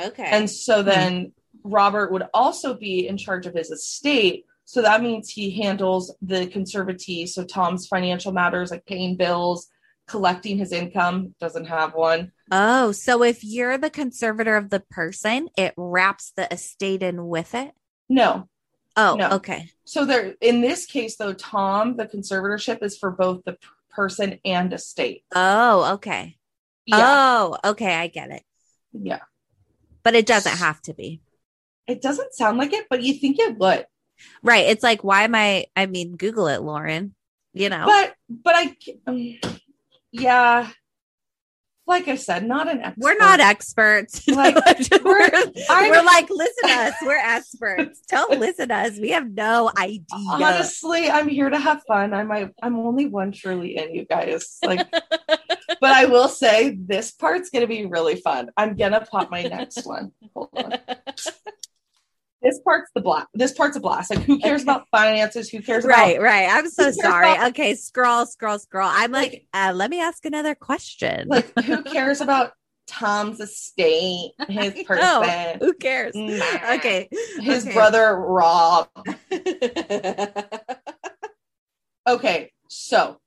Okay. And so then Robert would also be in charge of his estate. So that means he handles the conservatee. So Tom's financial matters like paying bills, collecting his income, doesn't have one. Oh, so if you're the conservator of the person, it wraps the estate in with it? No. Oh, No. okay. So there in this case though, Tom, the conservatorship is for both the p- person and estate. Oh, okay. Yeah. Oh, okay. I get it. Yeah. But it doesn't have to be. It doesn't sound like it, but you think it would. Right. It's like, why am I? I mean, Google it, Lauren. You know? But but I um, yeah. Like I said, not an expert. we're not experts. Like, we're, we're- like, listen to us. We're experts. Don't listen to us. We have no idea. honestly i'm here to have fun i'm I, i'm only one truly in you guys like but i will say this part's gonna be really fun i'm gonna pop my next one hold on this part's the blast this part's a blast like who cares about finances who cares Right, about right. I'm so sorry. about- Okay, scroll, scroll, scroll. I'm like, Like- uh, let me ask another question. like who cares about tom's estate his person know. Who cares? Nah. Okay. his okay. brother rob okay so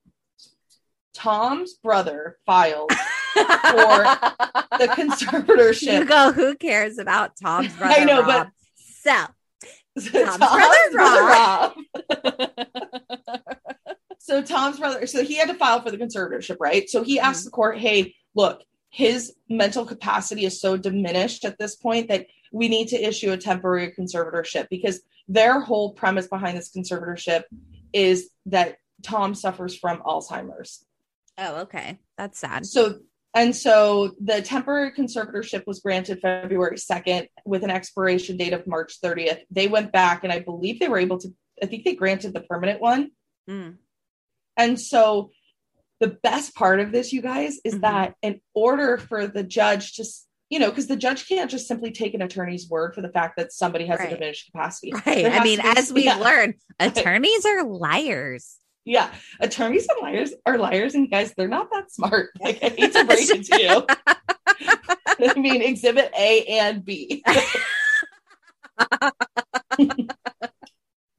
tom's brother filed for the conservatorship You go, who cares about Tom's brother? I know, Rob? so Tom's brother Rob. so Tom's brother, so he had to file for the conservatorship, right? So he asked mm-hmm. the court, "Hey, look, his mental capacity is so diminished at this point that we need to issue a temporary conservatorship because their whole premise behind this conservatorship is that Tom suffers from Alzheimer's. Oh, okay. That's sad. So and so the temporary conservatorship was granted February 2nd with an expiration date of March 30th. They went back and I believe they were able to I think they granted the permanent one. Mm. And so the best part of this you guys is Mhm. that in order for the judge to you know, because the judge can't just simply take an attorney's word for the fact that somebody has Right. a diminished capacity. Right. I mean, as we've yeah. learned, attorneys are liars. Yeah, attorneys and liars are liars, and guys, they're not that smart. Like I hate to break it to you. I mean, Exhibit A and B.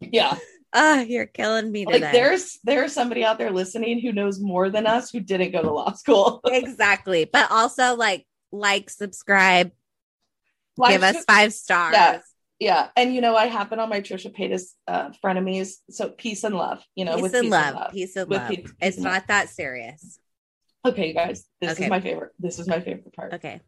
yeah, Ah, you're killing me today. like there's there's somebody out there listening who knows more than us who didn't go to law school. exactly. But also like like, subscribe, Like, give us five stars. Yeah. Yeah, and you know I have been on my Trisha Paytas uh, frenemies, so peace and love. You know, with Peace with and love. Peace and With love. peace It's and not love. that serious. Okay, you guys, this Okay. is my favorite. This is my favorite part. Okay.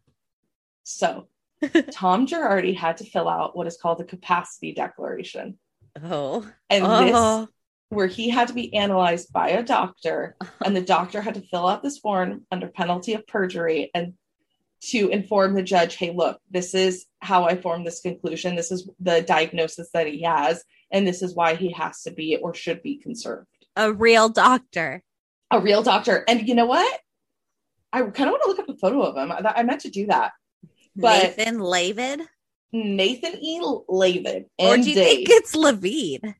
So, Tom Girardi had to fill out what is called a capacity declaration. Oh. And Oh. this, where he had to be analyzed by a doctor, and the doctor had to fill out this form under penalty of perjury and to inform the judge, hey, look, this is how I formed this conclusion. This is the diagnosis that he has, and this is why he has to be or should be conserved. A real doctor. A real doctor. And you know what? I kind of want to look up a photo of him. I, I meant to do that. But Nathan Lavid? Nathan E. Lavid. Or do you MD. think it's Lavid?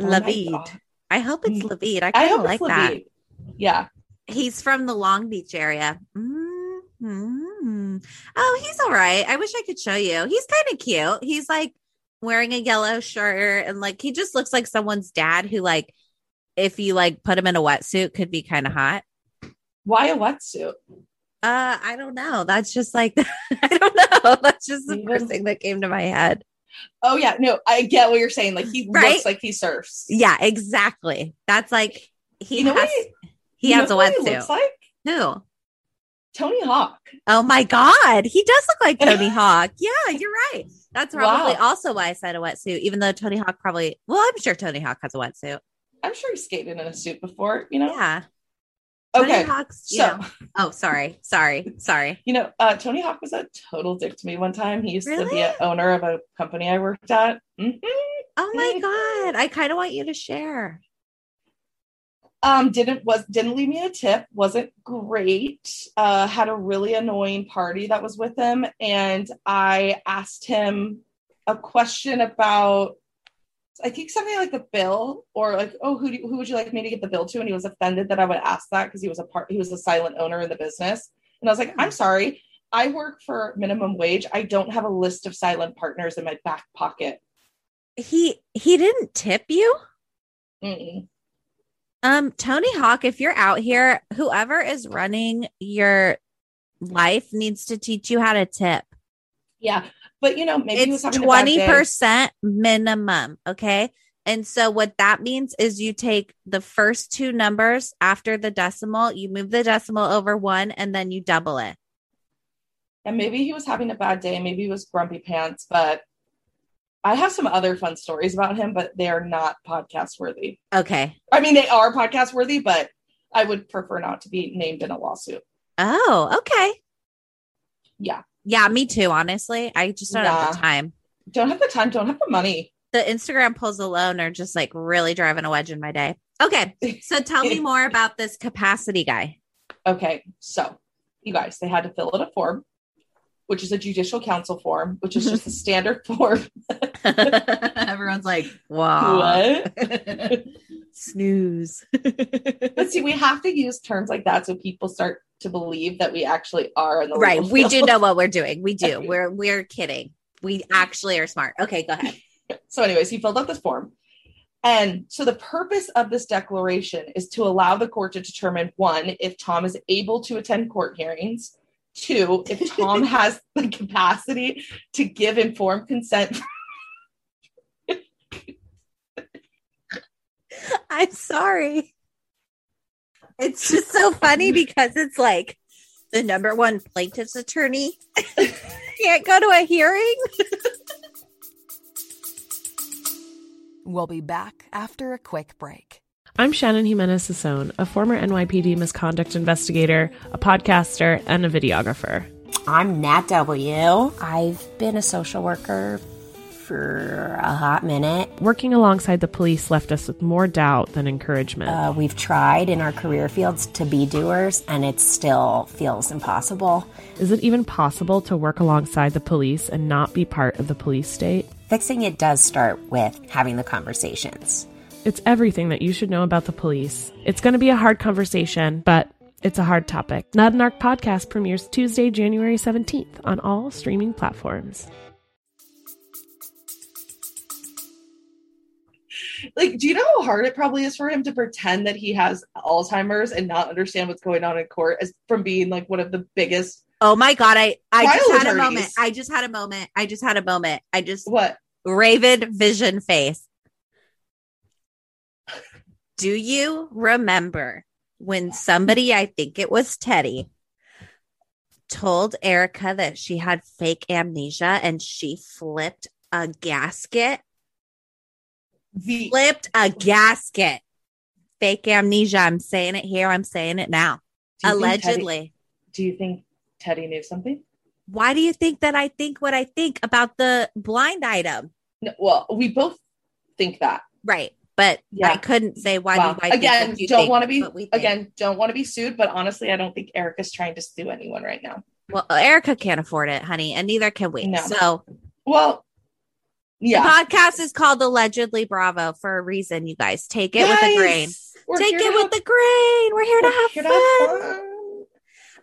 Oh Lavid. God. I hope it's Lavid. I kind of like that. Yeah. He's from the Long Beach area. mm Oh, he's all right. I wish I could show you. He's kind of cute. He's like wearing a yellow shirt and like he just looks like someone's dad who like if you like put him in a wetsuit could be kind of hot. Why a wetsuit? Uh, I don't know. That's just like I don't know. That's just the first thing that came to my head. Oh yeah, no, I get what you're saying. Like he Right? looks like he surfs. Yeah, exactly. That's like he You know has what he- he has a know who he wetsuit. looks like Who? Tony Hawk. Oh my God. He does look like Tony Hawk. Yeah, you're right. That's probably Wow. also why I said a wetsuit, even though Tony Hawk probably, well, I'm sure Tony Hawk has a wetsuit. I'm sure he skated in a suit before. You know. Yeah. Tony Okay. Hawk's, so know- oh, sorry. Sorry. Sorry. you know, uh, Tony Hawk was a total dick to me one time. He used to be an owner of a company I worked at. Mhm. Oh my God. I kind of want you to share. Um didn't was didn't leave me a tip wasn't great uh had a really annoying party that was with him and i asked him a question about I think something like the bill or like, oh, who, do, who would you like me to get the bill to? And he was offended that I would ask that because he was a part, he was a silent owner in the business. And I was like, I'm sorry. I work for minimum wage. I don't have a list of silent partners in my back pocket. He he didn't tip you? Mm-mm. Um, Tony Hawk, if you're out here, whoever is running your life needs to teach you how to tip. Yeah. But you know, maybe it's having a bad twenty percent minimum. Okay. And so what that means is you take the first two numbers after the decimal, you move the decimal over one, and then you double it. And maybe he was having a bad day. Maybe he was grumpy pants, but I have some other fun stories about him, but they are not podcast worthy. Okay. I mean, they are podcast worthy, but I would prefer not to be named in a lawsuit. Oh, okay. Yeah. Yeah, me too, honestly. I just don't have the time. Don't have the time, don't have the money. The Instagram posts alone are just like really driving a wedge in my day. Okay. So tell me more about this capacity guy. Okay. So, you guys, they had to fill out a form, which is a judicial council form, which is just a standard form. Everyone's like, wow. What? Snooze. but see, we have to use terms like that so people start to believe that we actually are in the right. We do know what we're doing. We do. We're we're kidding. We actually are smart. Okay, go ahead. So, anyways, he filled out this form. And so the purpose of this declaration is to allow the court to determine one, if Tom is able to attend court hearings, two, if Tom has the capacity to give informed consent. I'm sorry. It's just so funny because it's like the number one plaintiff's attorney can't go to a hearing. We'll be back after a quick break. I'm Shannon Jimenez Sasson, a former NYPD misconduct investigator, a podcaster, and a videographer. I'm Nat W. I've been a social worker for a hot minute. Working alongside the police left us with more doubt than encouragement. Uh, we've tried in our career fields to be doers, and it still feels impossible. Is it even possible to work alongside the police and not be part of the police state? Fixing it does start with having the conversations. It's everything that you should know about the police. It's going to be a hard conversation, but it's a hard topic. Not a Narc podcast premieres Tuesday, January 17th on all streaming platforms. like, do you know how hard it probably is for him to pretend that he has Alzheimer's and not understand what's going on in court as from being like one of the biggest Oh my god, I I just had a moment. I just had a moment. I just had a moment. I just what? Raven vision face. Do you remember when somebody, I think it was Teddy, told Erika that she had fake amnesia and she flipped a gasket? The Flipped a gasket. Fake amnesia. I'm saying it here. I'm saying it now. You Teddy- Allegedly. do you think Teddy knew something? Why do you think that I think what I think about the blind item? No, well, we both think that. Right. But Yeah. I couldn't say why Well, do I think again, don't want to be but we think. again, don't want to be sued, but honestly, I don't think Erika's trying to sue anyone right now. Well, Erika can't afford it, honey, and neither can we. No. So Well, yeah. the podcast is called Allegedly Bravo for a reason, you guys. Take it with a grain. Take it with have- the grain. We're here to have here fun. to have fun.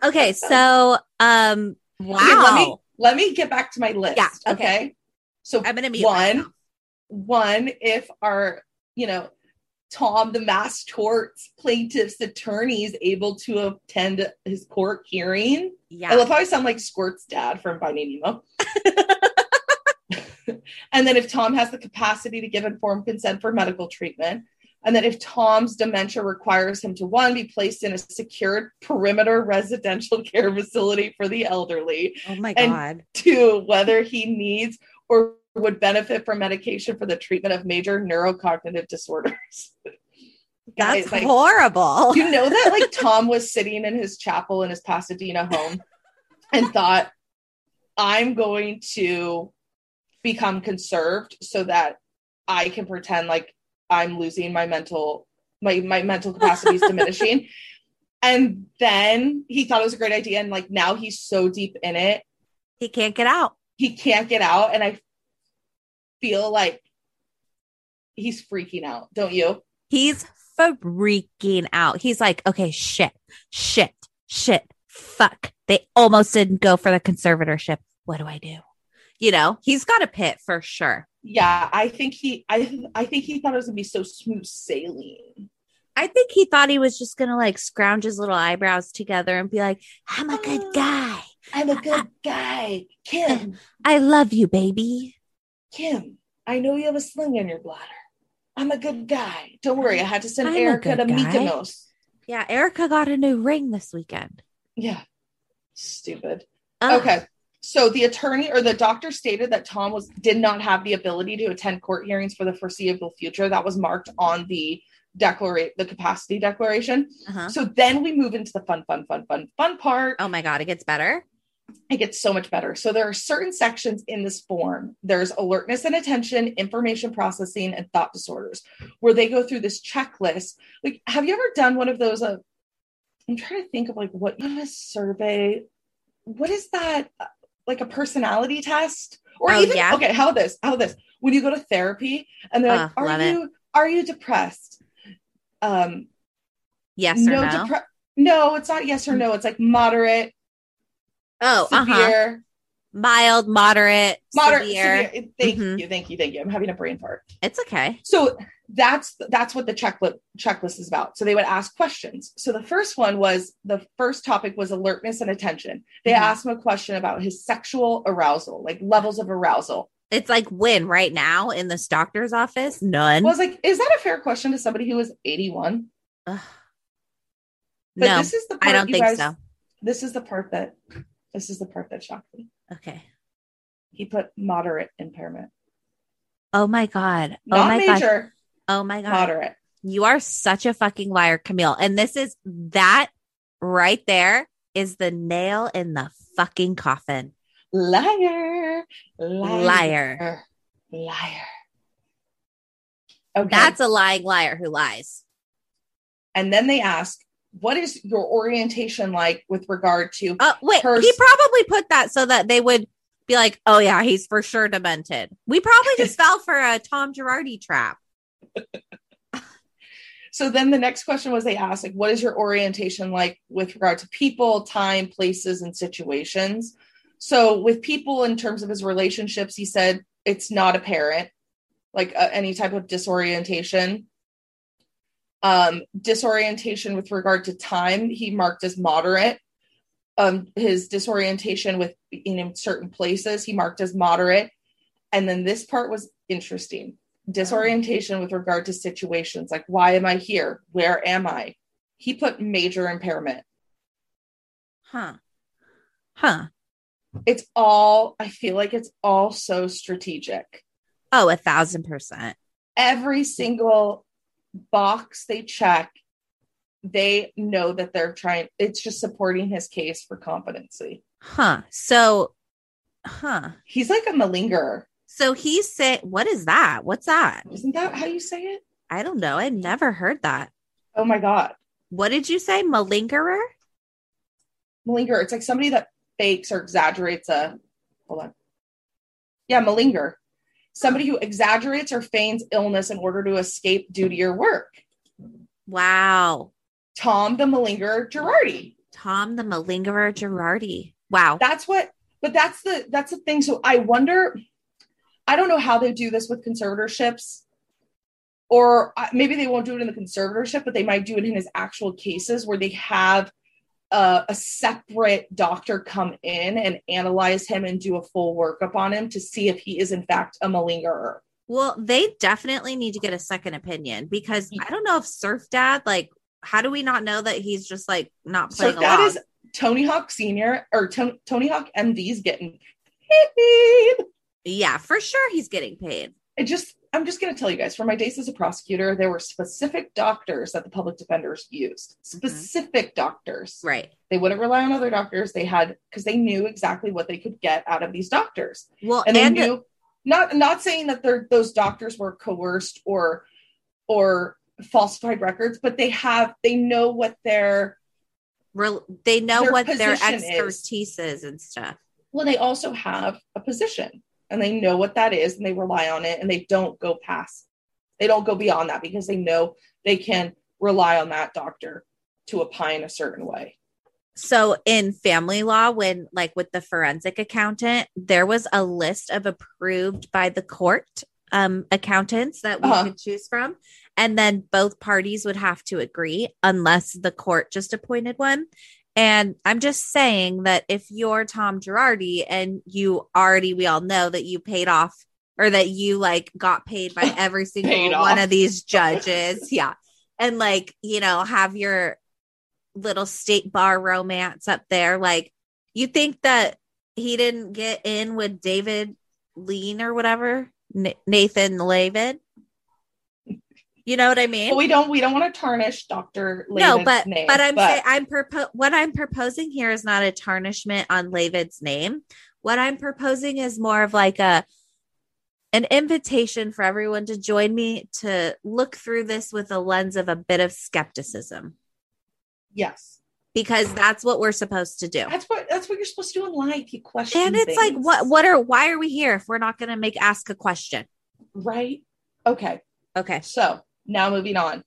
Okay, so um wow. Okay, let me let me get back to my list. Yeah, okay. Okay. So I'm gonna mute one, one, if our, you know, Tom, the mass torts plaintiff's attorney is able to attend his court hearing. Yeah. I love how I sound like Squirt's dad from Finding Nemo. and then if Tom has the capacity to give informed consent for medical treatment, and then if Tom's dementia requires him to one be placed in a secured perimeter residential care facility for the elderly, Oh my and god. two, whether he needs or would benefit from medication for the treatment of major neurocognitive disorders. That's Guys, like, horrible. you know that like Tom was sitting in his chapel in his Pasadena home and thought, I'm going to become conserved so that I can pretend like I'm losing my mental my my mental capacity is diminishing. And then he thought it was a great idea. And like now he's so deep in it, he can't get out. He can't get out. And I feel like he's freaking out, don't you? He's freaking out. He's like, okay, shit, shit, shit, fuck. They almost didn't go for the conservatorship. What do I do? You know, he's got a pit for sure. Yeah, I think he I I think he thought it was gonna be so smooth sailing. I think he thought he was just gonna like scrounge his little eyebrows together and be like, I'm a good oh, guy. I'm a good guy. Kim, I love you, baby. Kim, I know you have a sling in your bladder. I'm a good guy. Don't worry, I had to send I'm Erika to guy. Mykonos. Yeah, Erika got a new ring this weekend. Yeah. Stupid. Okay. So the attorney or the doctor stated that Tom was did not have the ability to attend court hearings for the foreseeable future. That was marked on the declaration, the capacity declaration. Uh-huh. So then we move into the fun, fun, fun, fun, fun part. Oh my god, it gets better. It gets so much better. So there are certain sections in this form. There's alertness and attention, information processing, and thought disorders, where they go through this checklist. Like, have you ever done one of those? Uh, I'm trying to think of like what a survey. What is that? Uh, Like a personality test, or Oh, even yeah. okay? How this? How this? When you go to therapy and they're like, Ah, "Are love it. you are you depressed?" Um, Yes or no? depre- no, it's not yes or no. It's like moderate, oh, uh huh. severe, Mild, moderate, moderate, severe. severe. Thank Mhm. you, thank you, thank you. I'm having a brain fart. It's okay. So that's that's what the checklist checklist is about. So they would ask questions. So the first one was the first topic was alertness and attention. They Mhm. asked him a question about his sexual arousal, like levels of arousal. It's like when right now in this doctor's office, none. I was like, is that a fair question to somebody who was 81? Ugh. But no, this is the I part, don't you think guys- so. This is the part that this is the part that shocked me. Okay. He put moderate impairment. Oh my god. Oh Not my god. major, Oh my god. moderate. You are such a fucking liar, Camille. And this is that right there is the nail in the fucking coffin. Liar. Liar. Liar. Liar. Okay. That's a lying liar who lies. and then they ask, what is your orientation like with regard to Uh, wait, Pers- he probably put that so that they would be like, oh yeah, he's for sure demented. We probably just fell for a Tom Girardi trap. so then the next question was they asked like what is your orientation like with regard to people time places and situations so with people in terms of his relationships he said it's not apparent like uh, any type of disorientation um disorientation with regard to time. He marked as moderate. Um his disorientation with in certain places he marked as moderate. And then this part was interesting. Disorientation with regard to situations like why am i here? Where am i? He put major impairment. Huh. Huh. it's all i feel like it's all so strategic. Oh, a thousand percent. every single box they check they know that they're trying it's just supporting his case for competency Huh. So, huh. he's like a malingerer So he said, what is that? What's that? isn't that how you say it I don't know. I've never heard that. oh my god What did you say? Malingerer? Malingerer. it's like somebody that fakes or exaggerates a hold on yeah malinger somebody who exaggerates or feigns illness in order to escape duty or work Wow. tom the malinger girardi Tom the Malingerer Girardi. Wow. that's what but that's the that's the thing so i wonder i don't know how they do this with conservatorships or uh, maybe they won't do it in the conservatorship but they might do it in his actual cases where they have uh, a separate doctor come in and analyze him and do a full workup on him to see if he is in fact a malingerer Well, they definitely need to get a second opinion because I don't know if Surf Dad, like, how do we not know that he's just like not playing that along? is tony hawk senior or Ton- tony hawk md's getting paid yeah, for sure he's getting paid. it just i'm just going to tell you guys for my days as a prosecutor there were specific doctors that the public defenders used mm-hmm. specific doctors Right. they wouldn't rely on other doctors they had because they knew exactly what they could get out of these doctors Well, and they and, knew not not saying that they're those doctors were coerced or or falsified records but they have they know what their Rel- they know Their what their position is. expertise is and stuff. well they also have a position and they know what that is and they rely on it and they don't go past They don't go beyond that because they know they can rely on that doctor to opine a certain way. So in family law, when like with the forensic accountant, there was a list of approved by the court um, accountants that we Uh-huh. could choose from. And then both parties would have to agree unless the court just appointed one. And I'm just saying that if you're Tom Girardi and you already, we all know that you paid off or that you like got paid by every single one off. of these judges. yeah. And like, you know, have your little state bar romance up there. Like, you think that he didn't get in with David Lean or whatever, Na- Nathan Lavin? You know what I mean? But we don't we don't want to tarnish Dr. no, but name, but I'm saying I'm propo- what I'm proposing here is not a tarnishment on Lavid's name. What I'm proposing is more of like a an invitation for everyone to join me to look through this with a lens of a bit of skepticism yes. because that's what we're supposed to do. That's what that's what you're supposed to do in life. You question And it's like what what are why are we here if we're not going to make ask a question? right? Okay. Okay. So now moving on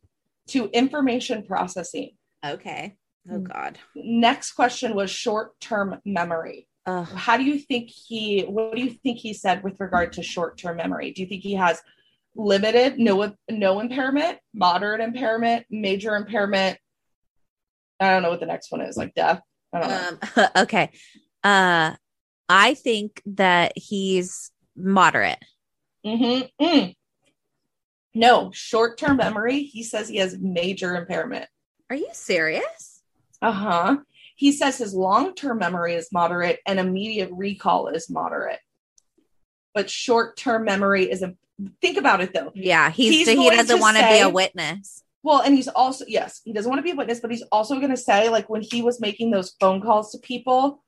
to information processing. Okay. Oh god. Next question was short-term memory. Ugh. How do you think he what do you think he said with regard to short-term memory? Do you think he has limited, no no impairment, moderate impairment, major impairment? I don't know what the next one is, like death. I don't know. Um, okay. Uh I think that he's moderate. Mhm. Mm. No, short term memory. He says he has major impairment. Are you serious? Uh huh. He says his long term memory is moderate and immediate recall is moderate. But short term memory is a think about it though. Yeah, he's, He's he doesn't want to be a witness. Well, and he's also, yes, he doesn't want to be a witness, but he's also going to say, like, when he was making those phone calls to people,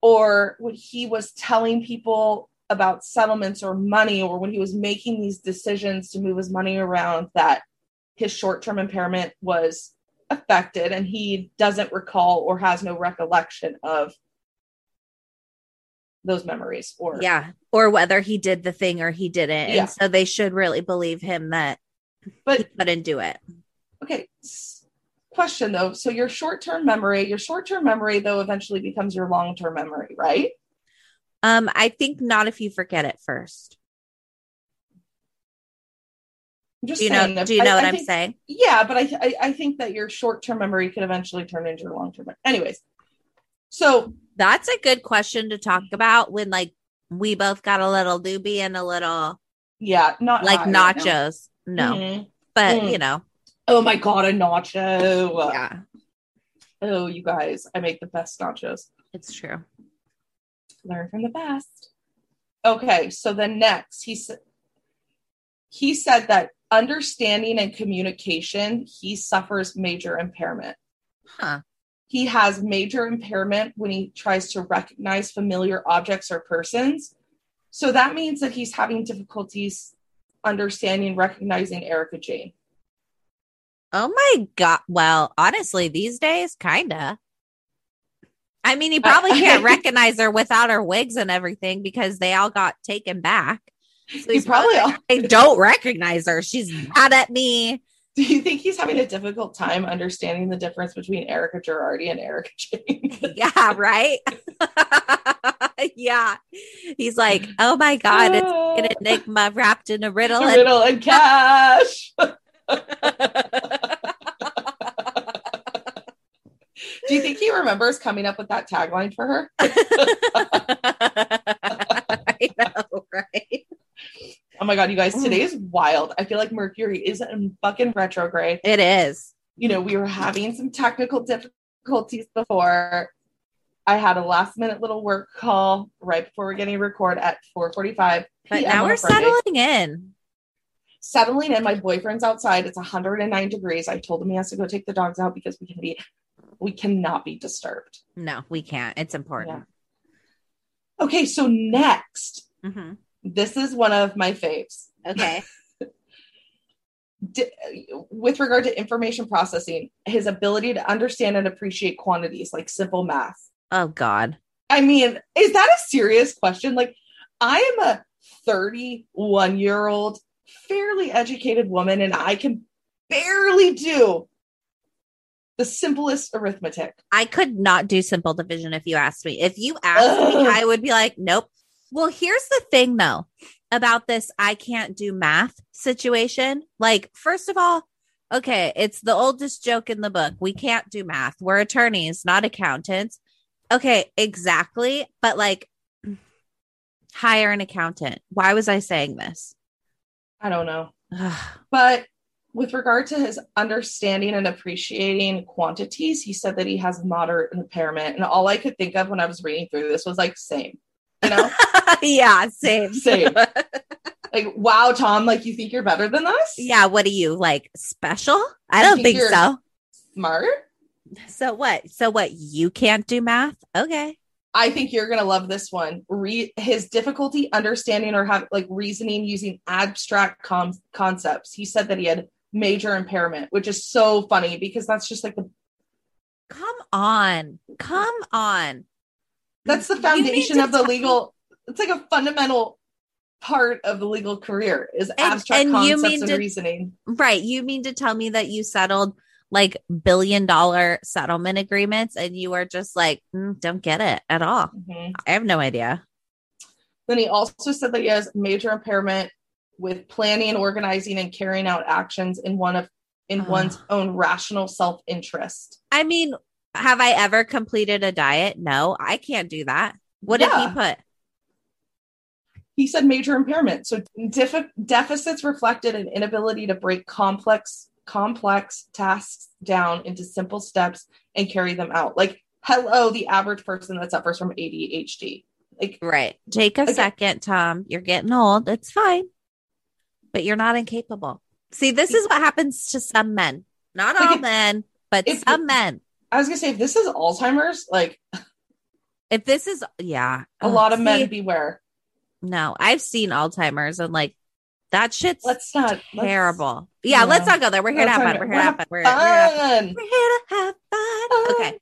or when he was telling people about settlements or money, or when he was making these decisions to move his money around, that his short term impairment was affected and he doesn't recall or has no recollection of those memories or Yeah. Or whether he did the thing or he didn't. Yeah. And so they should really believe him that but he couldn't do it. okay question though so your short-term memory your short-term memory though eventually becomes your long-term memory right Um, I think not if you forget it first. Just Do you know do you I- know what I I'm saying? yeah but I, I i think that your short-term memory could eventually turn into your long-term anyways so That's a good question to talk about when like we both got a little doobie and a little yeah not like high right nachos. No. Mhm. But Mm. you know, oh my god a nacho yeah, oh you guys i make the best nachos it's true. Learn from the best. Okay, so then next he said he said that understanding and communication he suffers major impairment. Huh. He has major impairment when he tries to recognize familiar objects or persons. So that means that he's having difficulties understanding recognizing Erika Jayne. Oh my god. Well, honestly, these days, kinda. I mean, he probably can't recognize her without her wigs and everything because they all got taken back. So He he's probably probably I don't recognize her. She's mad at me. Do you think he's having a difficult time understanding the difference between Erika Girardi and Erika Jayne? Yeah, right. yeah. He's like, oh my God, it's an enigma wrapped in a riddle. and- riddle and cash. Do you think he remembers coming up with that tagline for her? I know, right? Oh my god, you guys, mm. today is wild. I feel like Mercury is in fucking retrograde. It is. You know, we were having some technical difficulties before. I had a last minute little work call right before we're getting record at 4:45. But now we're Friday. settling in. settling in. My boyfriend's outside. It's 109 degrees. I told him he has to go take the dogs out because we can be, we cannot be disturbed. No, we can't. It's important. Okay, so next, Mhm. this is one of my faves. Okay. D- with regard to information processing, his ability to understand and appreciate quantities like simple math. Oh God. I mean, is that a serious question? Like, I am a 31 year old fairly educated woman and I can barely do the simplest arithmetic. I could not do simple division if you asked me. If you asked me, I would be like, nope. Well, here's the thing though about this I can't do math situation. Like, first of all, okay, it's the oldest joke in the book. We can't do math. We're attorneys, not accountants. Okay, exactly. But like, hire an accountant. Why was I saying this? I don't know. but with regard to his understanding and appreciating quantities, he said that he has moderate impairment. And all I could think of when I was reading through this was like, same, you know? yeah, same. Same. like, wow, Tom, like you think you're better than us? Yeah, what are you like special? I don't think, you're so. Smart? So what? So what? You can't do math? Okay. I think you're gonna love this one. Re- his difficulty understanding or have like reasoning using abstract com- concepts. He said that he had major impairment, which is so funny because that's just like the Come on. Come on. that's the foundation of the legal. It's like a fundamental part of the legal career is And- abstract and you concepts mean and to- reasoning. Right. You mean to tell me that you settled like billion dollar settlement agreements and you are just like, "Mm, don't get it at all. Mhm. I have no idea. Then he also said that he has major impairment with planning, organizing, and carrying out actions in one of in Ah. one's own rational self interest. I mean, have I ever completed a diet? No, I can't do that. What did he put? he said major impairment. So defi- deficits reflected an inability to break complex complex tasks down into simple steps and carry them out. Like hello, the average person that suffers from ADHD. Like Right. Take a Okay. second, Tom. You're getting old. It's fine. But you're not incapable. See, this is what happens to some men. Not Like all if- men, but if- some men. I was gonna say, if this is Alzheimer's, like If this is, yeah, a lot of oh, men beware. No, I've seen Alzheimer's and like that shit's Let's not let's- terrible. yeah, let's not go there. We're here to have fun. We're here to have fun. We're, we're, here to have fun. Fun. we're here to have fun. Okay.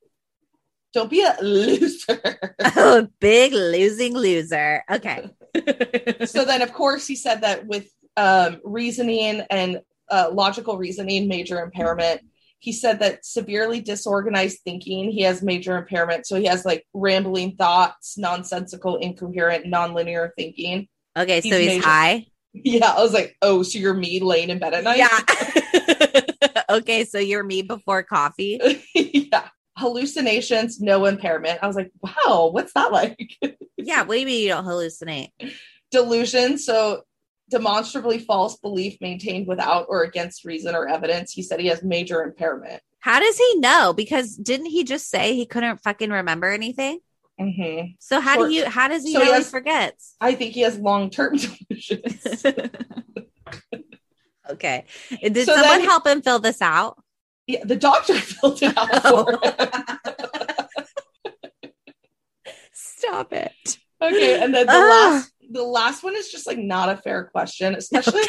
Don't be a loser. Oh, big losing loser. Okay. so then of course he said that with um, reasoning and uh, logical reasoning major impairment he said that severely disorganized thinking he has major impairment so he has like rambling thoughts nonsensical incoherent nonlinear thinking Okay, so He's he's major- high. yeah i was like oh so you're me laying in bed at night Yeah. okay, so you're me before coffee. yeah hallucinations no impairment i was like wow what's that like Yeah, what do you mean you don't hallucinate? delusion so demonstrably false belief maintained without or against reason or evidence he said he has major impairment How does he know? Because didn't he just say he couldn't fucking remember anything? Mhm. So how do you? How does he so know he he, forgets? i think he has long-term delusions Okay. Did So someone then- help him fill this out? yeah the doctor filled it out for him Stop it. okay and then the last the last one is just like not a fair question especially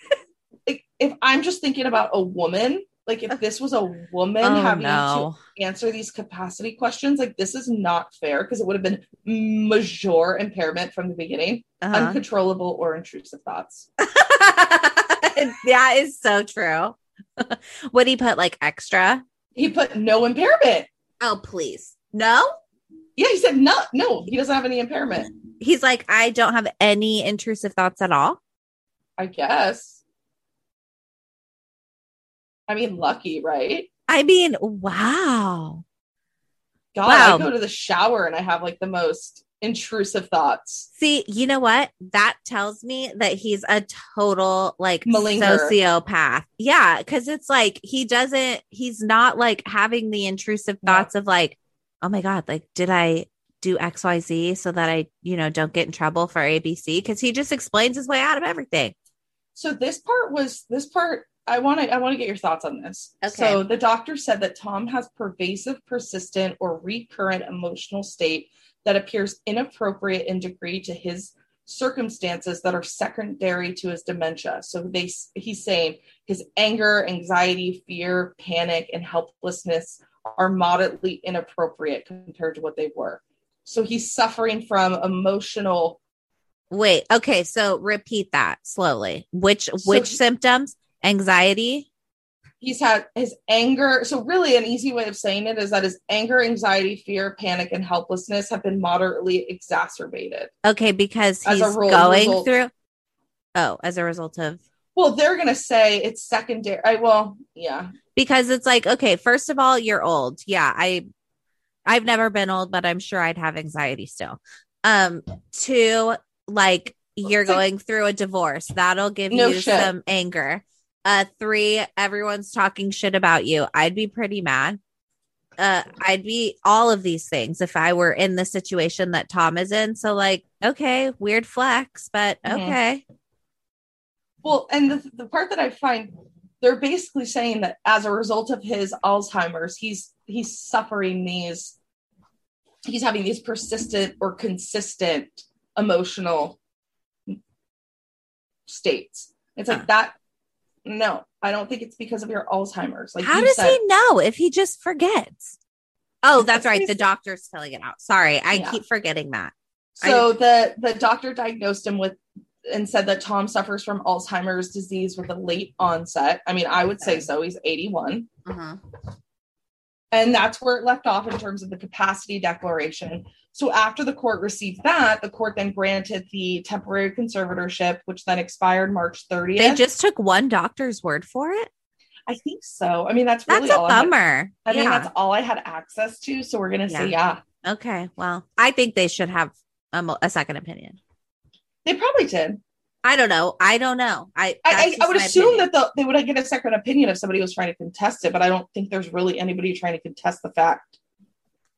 like if i'm just thinking about a woman like if this was a woman Oh, having no. to answer these capacity questions like this is not fair because it would have been major impairment from the beginning Uh-huh. uncontrollable or intrusive thoughts that is so true. Would he put like extra? he put no impairment Oh, please. No? yeah he said no no he doesn't have any impairment He's like, I don't have any intrusive thoughts at all. i guess i mean lucky right I mean, wow. god Wow. i go to the shower and i have like the most intrusive thoughts See, you know what? That tells me that he's a total like Malinger. sociopath. Yeah, because it's like he doesn't, he's not like having the intrusive thoughts of like, oh my God, like, did I do XYZ so that I, you know, don't get in trouble for ABC? Because he just explains his way out of everything. So this part was this part I want to I want to get your thoughts on this. Okay. So the doctor said that Tom has pervasive, persistent, or recurrent emotional state that appears inappropriate in degree to his circumstances that are secondary to his dementia. So they he's saying his anger, anxiety, fear, panic, and helplessness are moderately inappropriate compared to what they were. So he's suffering from emotional Wait, okay, so repeat that slowly. Which which he- symptoms? Anxiety. He's had his anger. So, really, an easy way of saying it is that his anger, anxiety, fear, panic, and helplessness have been moderately exacerbated. Okay, because he's going result- through. Oh, as a result of Well, they're going to say it's secondary. I, well, yeah. because it's like okay, first of all, you're old. Yeah, I I've never been old, but I'm sure I'd have anxiety still. Um, two, like you're going through a divorce. That'll give No you shit. some anger. Uh, three, everyone's talking shit about you. I'd be pretty mad. Uh, I'd be all of these things if I were in the situation that Tom is in. So, like, okay, weird flex, but Mhm. okay. Well, and the, the part that I find they're basically saying that as a result of his Alzheimer's, he's he's suffering these he's having these persistent or consistent emotional states. It's like that no, I don't think it's because of your Alzheimer's. Like How does said, he know if he just forgets? Oh, that's right. The doctor's filling it out. Sorry, I Yeah. keep forgetting that. So the the doctor diagnosed him with and said that Tom suffers from Alzheimer's disease with a late onset. I mean, I would say so. He's 81. Uh-huh. And that's where it left off in terms of the capacity declaration. So after the court received that, the court then granted the temporary conservatorship, which then expired March 30th. They just took one doctor's word for it. I think so. I mean, that's That's really a all I had- bummer. I mean, that's all I had access to. So we're gonna say yeah. Okay. Well, I think they should have a, a second opinion. They probably did. I don't know. I don't know. I I, I, I would assume opinion. that the, they would get a second opinion if somebody was trying to contest it, but I don't think there's really anybody trying to contest the fact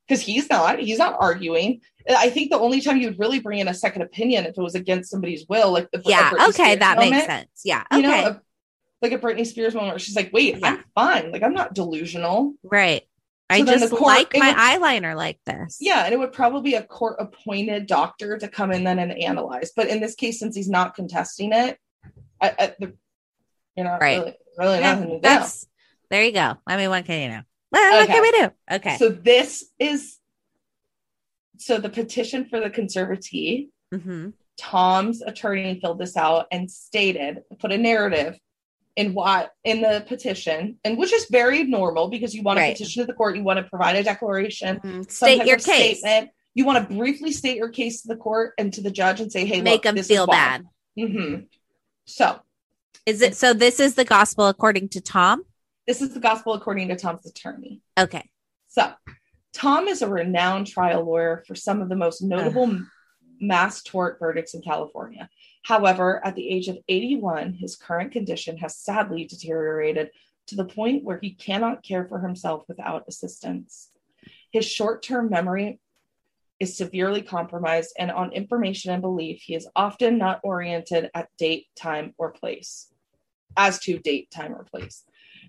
because he's not. He's not arguing. I think the only time you'd really bring in a second opinion if it was against somebody's will, like the Yeah. Britney Okay, Spears that makes moment. sense. Yeah. You know, a- like a Britney Spears moment where she's like, "Wait, I'm fine. Like I'm not delusional." right. I So just the court- like my would- eyeliner like this. Yeah, and it would probably be a court appointed doctor to come in then and analyze. But in this case, since he's not contesting it, I, I, the, you know, Right. really, really Yeah, nothing to do. that's there you go. I mean, what can you know? Well, what can we do? Okay. So this is so the petition for the conservatee. Mhm. Tom's attorney filled this out and stated, put a narrative in what in the petition, and which is very normal because you want to Right. petition to the court, you want to provide a declaration, some State your case. statement. You want to briefly state your case to the court and to the judge and say, "Hey, Make look, them this feel bad. Mhm. So Is it so? This is the gospel according to Tom. this is the gospel according to Tom's attorney. Okay. So, Tom is a renowned trial lawyer for some of the most notable mass tort verdicts in California. However, at the age of 81, his current condition has sadly deteriorated to the point where he cannot care for himself without assistance. His short term memory is severely compromised, and on information and belief, he is often not oriented at date, time, or place. As to date, time, or place.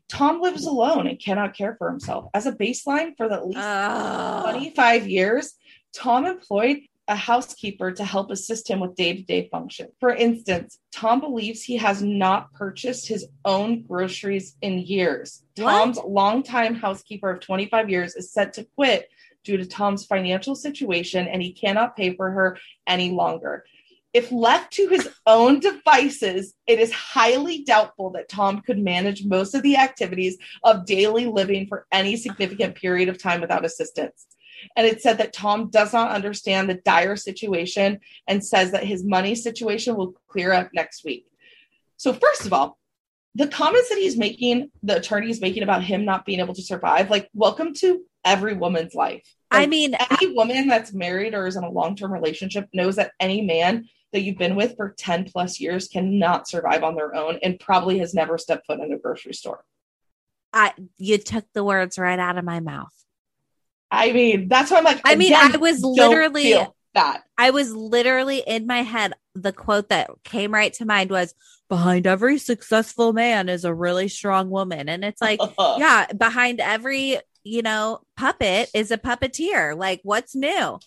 Tom lives alone and cannot care for himself. As a baseline for the least Oh. 25 years, Tom employed a housekeeper to help assist him with day to day function. For instance, Tom believes he has not purchased his own groceries in years. What? Tom's longtime housekeeper of 25 years is set to quit due to Tom's financial situation and he cannot pay for her any longer. If left to his own devices, it is highly doubtful that Tom could manage most of the activities of daily living for any significant period of time without assistance. And it said that Tom does not understand the dire situation and says that his money situation will clear up next week. So, first of all, the comments that he's making, the attorney is making about him not being able to survive, like, welcome to every woman's life. I mean, any woman that's married or is in a long term relationship knows that any man that you've been with for 10 plus years cannot survive on their own and probably has never stepped foot in a grocery store. I you took the words right out of my mouth. I mean, that's why I'm like, I mean, I was literally that. I was literally in my head. The quote that came right to mind was behind every successful man is a really strong woman. And it's like, uh-huh. yeah, behind every, you know, puppet is a puppeteer. Like, what's new?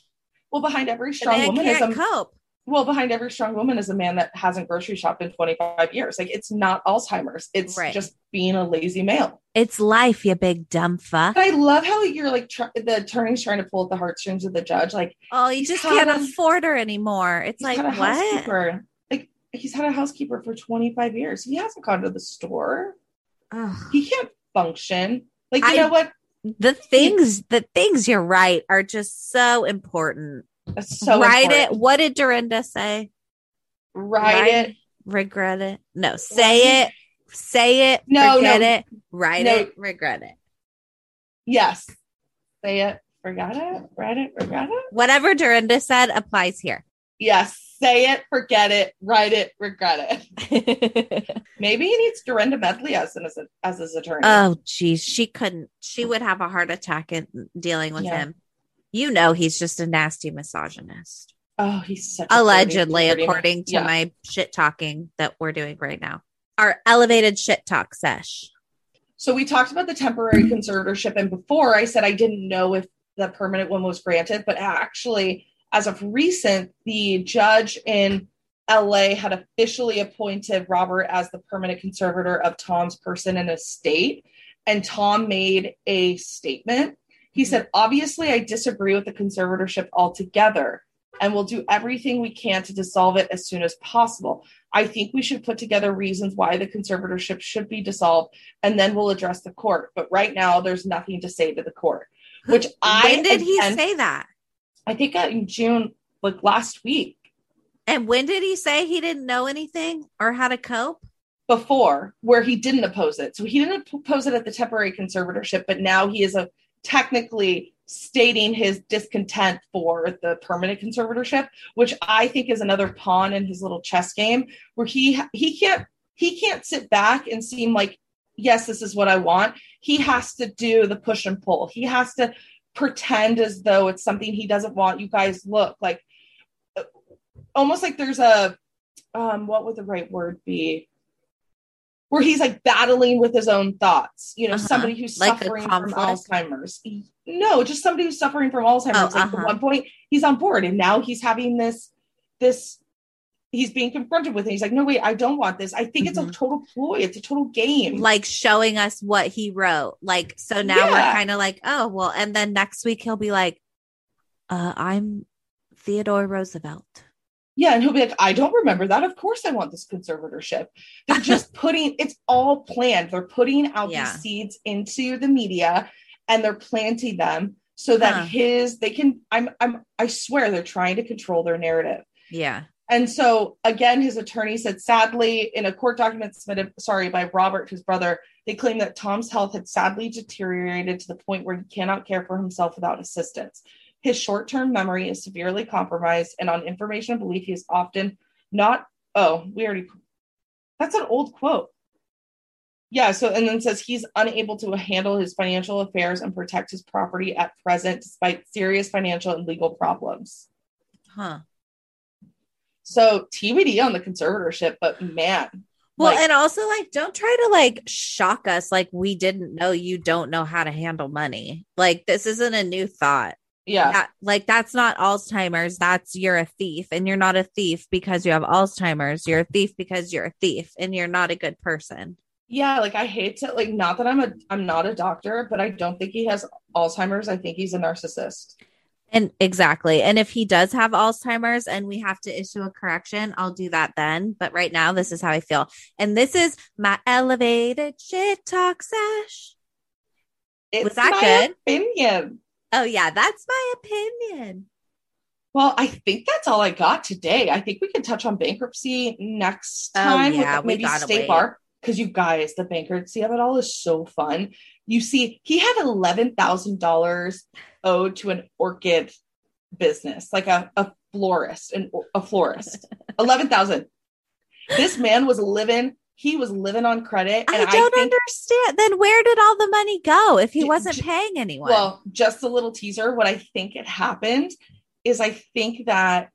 Well, behind every strong woman is a cope. Well, behind every strong woman is a man that hasn't grocery shopped in 25 years. Like it's not Alzheimer's. It's Right. just being a lazy male. It's life, you big dumb fuck. But I love how you're like tr- the attorney's trying to pull at the heartstrings of the judge. Like Oh, you just can't a- afford her anymore. It's like what? Like he's had a housekeeper for 25 years. He hasn't gone to the store. Ugh. He can't function. Like you I- know what? The things, the things you're right are just so important. That's so write important. it. What did Dorinda say? Write it. Regret it. No, say it. Say it. No, forget no. it. Write No. it. Regret it. Yes. Say it. Forget it. Write it. Forgot it. Whatever Dorinda said applies here. Yes. Say it. Forget it. Write it. Regret it. Maybe he needs Dorinda Medley as an, as, as his attorney. Oh, geez, she couldn't. She would have a heart attack in dealing with Yeah. him. You know, he's just a nasty misogynist. oh, he's such Allegedly, dirty- dirty- according to Yeah. my shit talking that we're doing right now. Our elevated shit talk sesh. So we talked about the temporary conservatorship, and before I said I didn't know if the permanent one was granted, but actually, as of recent, the judge in LA had officially appointed Robert as the permanent conservator of Tom's person and estate. And Tom made a statement. He said, Obviously, I disagree with the conservatorship altogether and we'll do everything we can to dissolve it as soon as possible. I think we should put together reasons why the conservatorship should be dissolved and then we'll address the court. But right now, there's nothing to say to the court, which I when did he say that? I think uh, in June, like last week. And when did he say he didn't know anything or how to cope? before where he didn't oppose it. So he didn't oppose it at the temporary conservatorship, but now he is a technically stating his discontent for the permanent conservatorship, which I think is another pawn in his little chess game where he he can't he can't sit back and seem like yes, this is what I want. He has to do the push and pull. He has to pretend as though it's something he doesn't want. You guys look like almost like there's a um what would the right word be? Where he's like battling with his own thoughts. You know, Uh-huh. somebody who's Like suffering from? Alzheimer's. No, just somebody who's suffering from Alzheimer's. Oh, like uh-huh. at one point, he's on board, and now he's having this, this. He's being confronted with it. He's like, "No, wait, I don't want this. I think it's a total ploy. It's a total game." Like showing us what he wrote. Like, so now we're kind of like, oh, well, and then next week he'll be like, uh, I'm Theodore Roosevelt. Yeah, and he'll be like, I don't remember that. Of course, I want this conservatorship. They're just putting it's all planned. They're putting out Yeah. these seeds into the media and they're planting them so that Huh. his they can I'm I'm I swear they're trying to control their narrative. Yeah. And so again, his attorney said sadly in a court document submitted, sorry, by Robert, his brother, they claim that Tom's health had sadly deteriorated to the point where he cannot care for himself without assistance. His short-term memory is severely compromised, and on information and belief, he is often not. Oh, we already. That's an old quote. Yeah. So, and then says he's unable to handle his financial affairs and protect his property at present, despite serious financial and legal problems. Huh. So TBD on the conservatorship, but man. Well, like, and also like don't try to like shock us like we didn't know you don't know how to handle money. Like this isn't a new thought. Yeah. That, like that's not Alzheimer's. That's you're a thief, and you're not a thief because you have Alzheimer's. You're a thief because you're a thief, and you're not a good person. yeah, like I hate to like not that I'm a I'm not a doctor, but I don't think he has Alzheimer's. I think he's a narcissist. And exactly. And if he does have Alzheimer's and we have to issue a correction, I'll do that then. But right now, this is how I feel. And this is my elevated shit talk sesh. It's Was that my good? opinion. Oh, yeah, that's my opinion. Well, I think that's all I got today. I think we can touch on bankruptcy next Oh, time. with yeah, we maybe State wait. Bar. Because you guys, the bankruptcy of it all is so fun. You see, he had eleven thousand dollars owed to an orchid business, like a, a florist, and a florist. eleven thousand. This man was living. He was living on credit. I don't think- understand. Then where did all the money go if he wasn't paying anyone? Well, just a little teaser. What I think it happened is I think that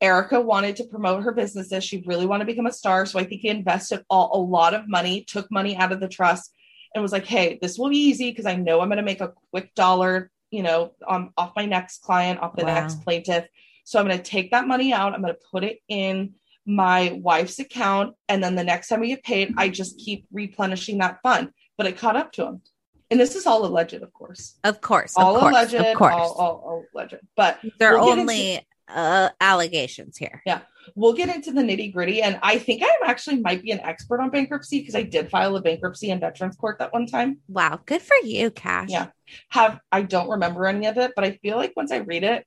Erika wanted to promote her businesses. She really wanted to become a star. So I think he invested all, a lot of money, took money out of the trust, and was like, hey, this will be easy because I know I'm going to make a quick dollar, you know, um, off my next client, off the Wow. next plaintiff. So I'm going to take that money out. I'm going to put it in my wife's account. And then the next time we get paid, I just keep replenishing that fund. But it caught up to him. And this is all alleged, of course. Of course. All of course, alleged. Of course. All, all, all alleged. But there are we'll only into- uh, allegations here. yeah. We'll get into the nitty gritty. And I think I actually might be an expert on bankruptcy because I did file a bankruptcy in Veterans Court that one time. Wow. Good for you, Cash. Yeah. Have I don't remember any of it, but I feel like once I read it,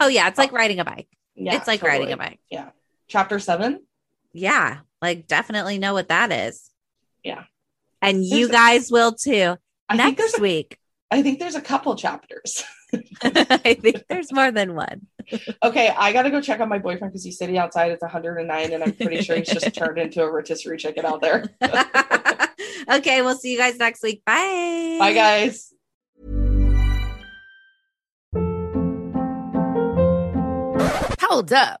Oh, yeah. It's like riding a bike. yeah. it's like riding a bike. Yeah. Chapter seven. Yeah. Like, definitely know what that is. Yeah. And you There's a- guys will too I next a- week. I think there's a couple chapters. I think there's more than one. Okay, I gotta go check on my boyfriend because he's sitting outside. It's 109, and I'm pretty sure he's just turned into a rotisserie chicken out there. okay. We'll see you guys next week. Bye. Bye, guys. Hold up.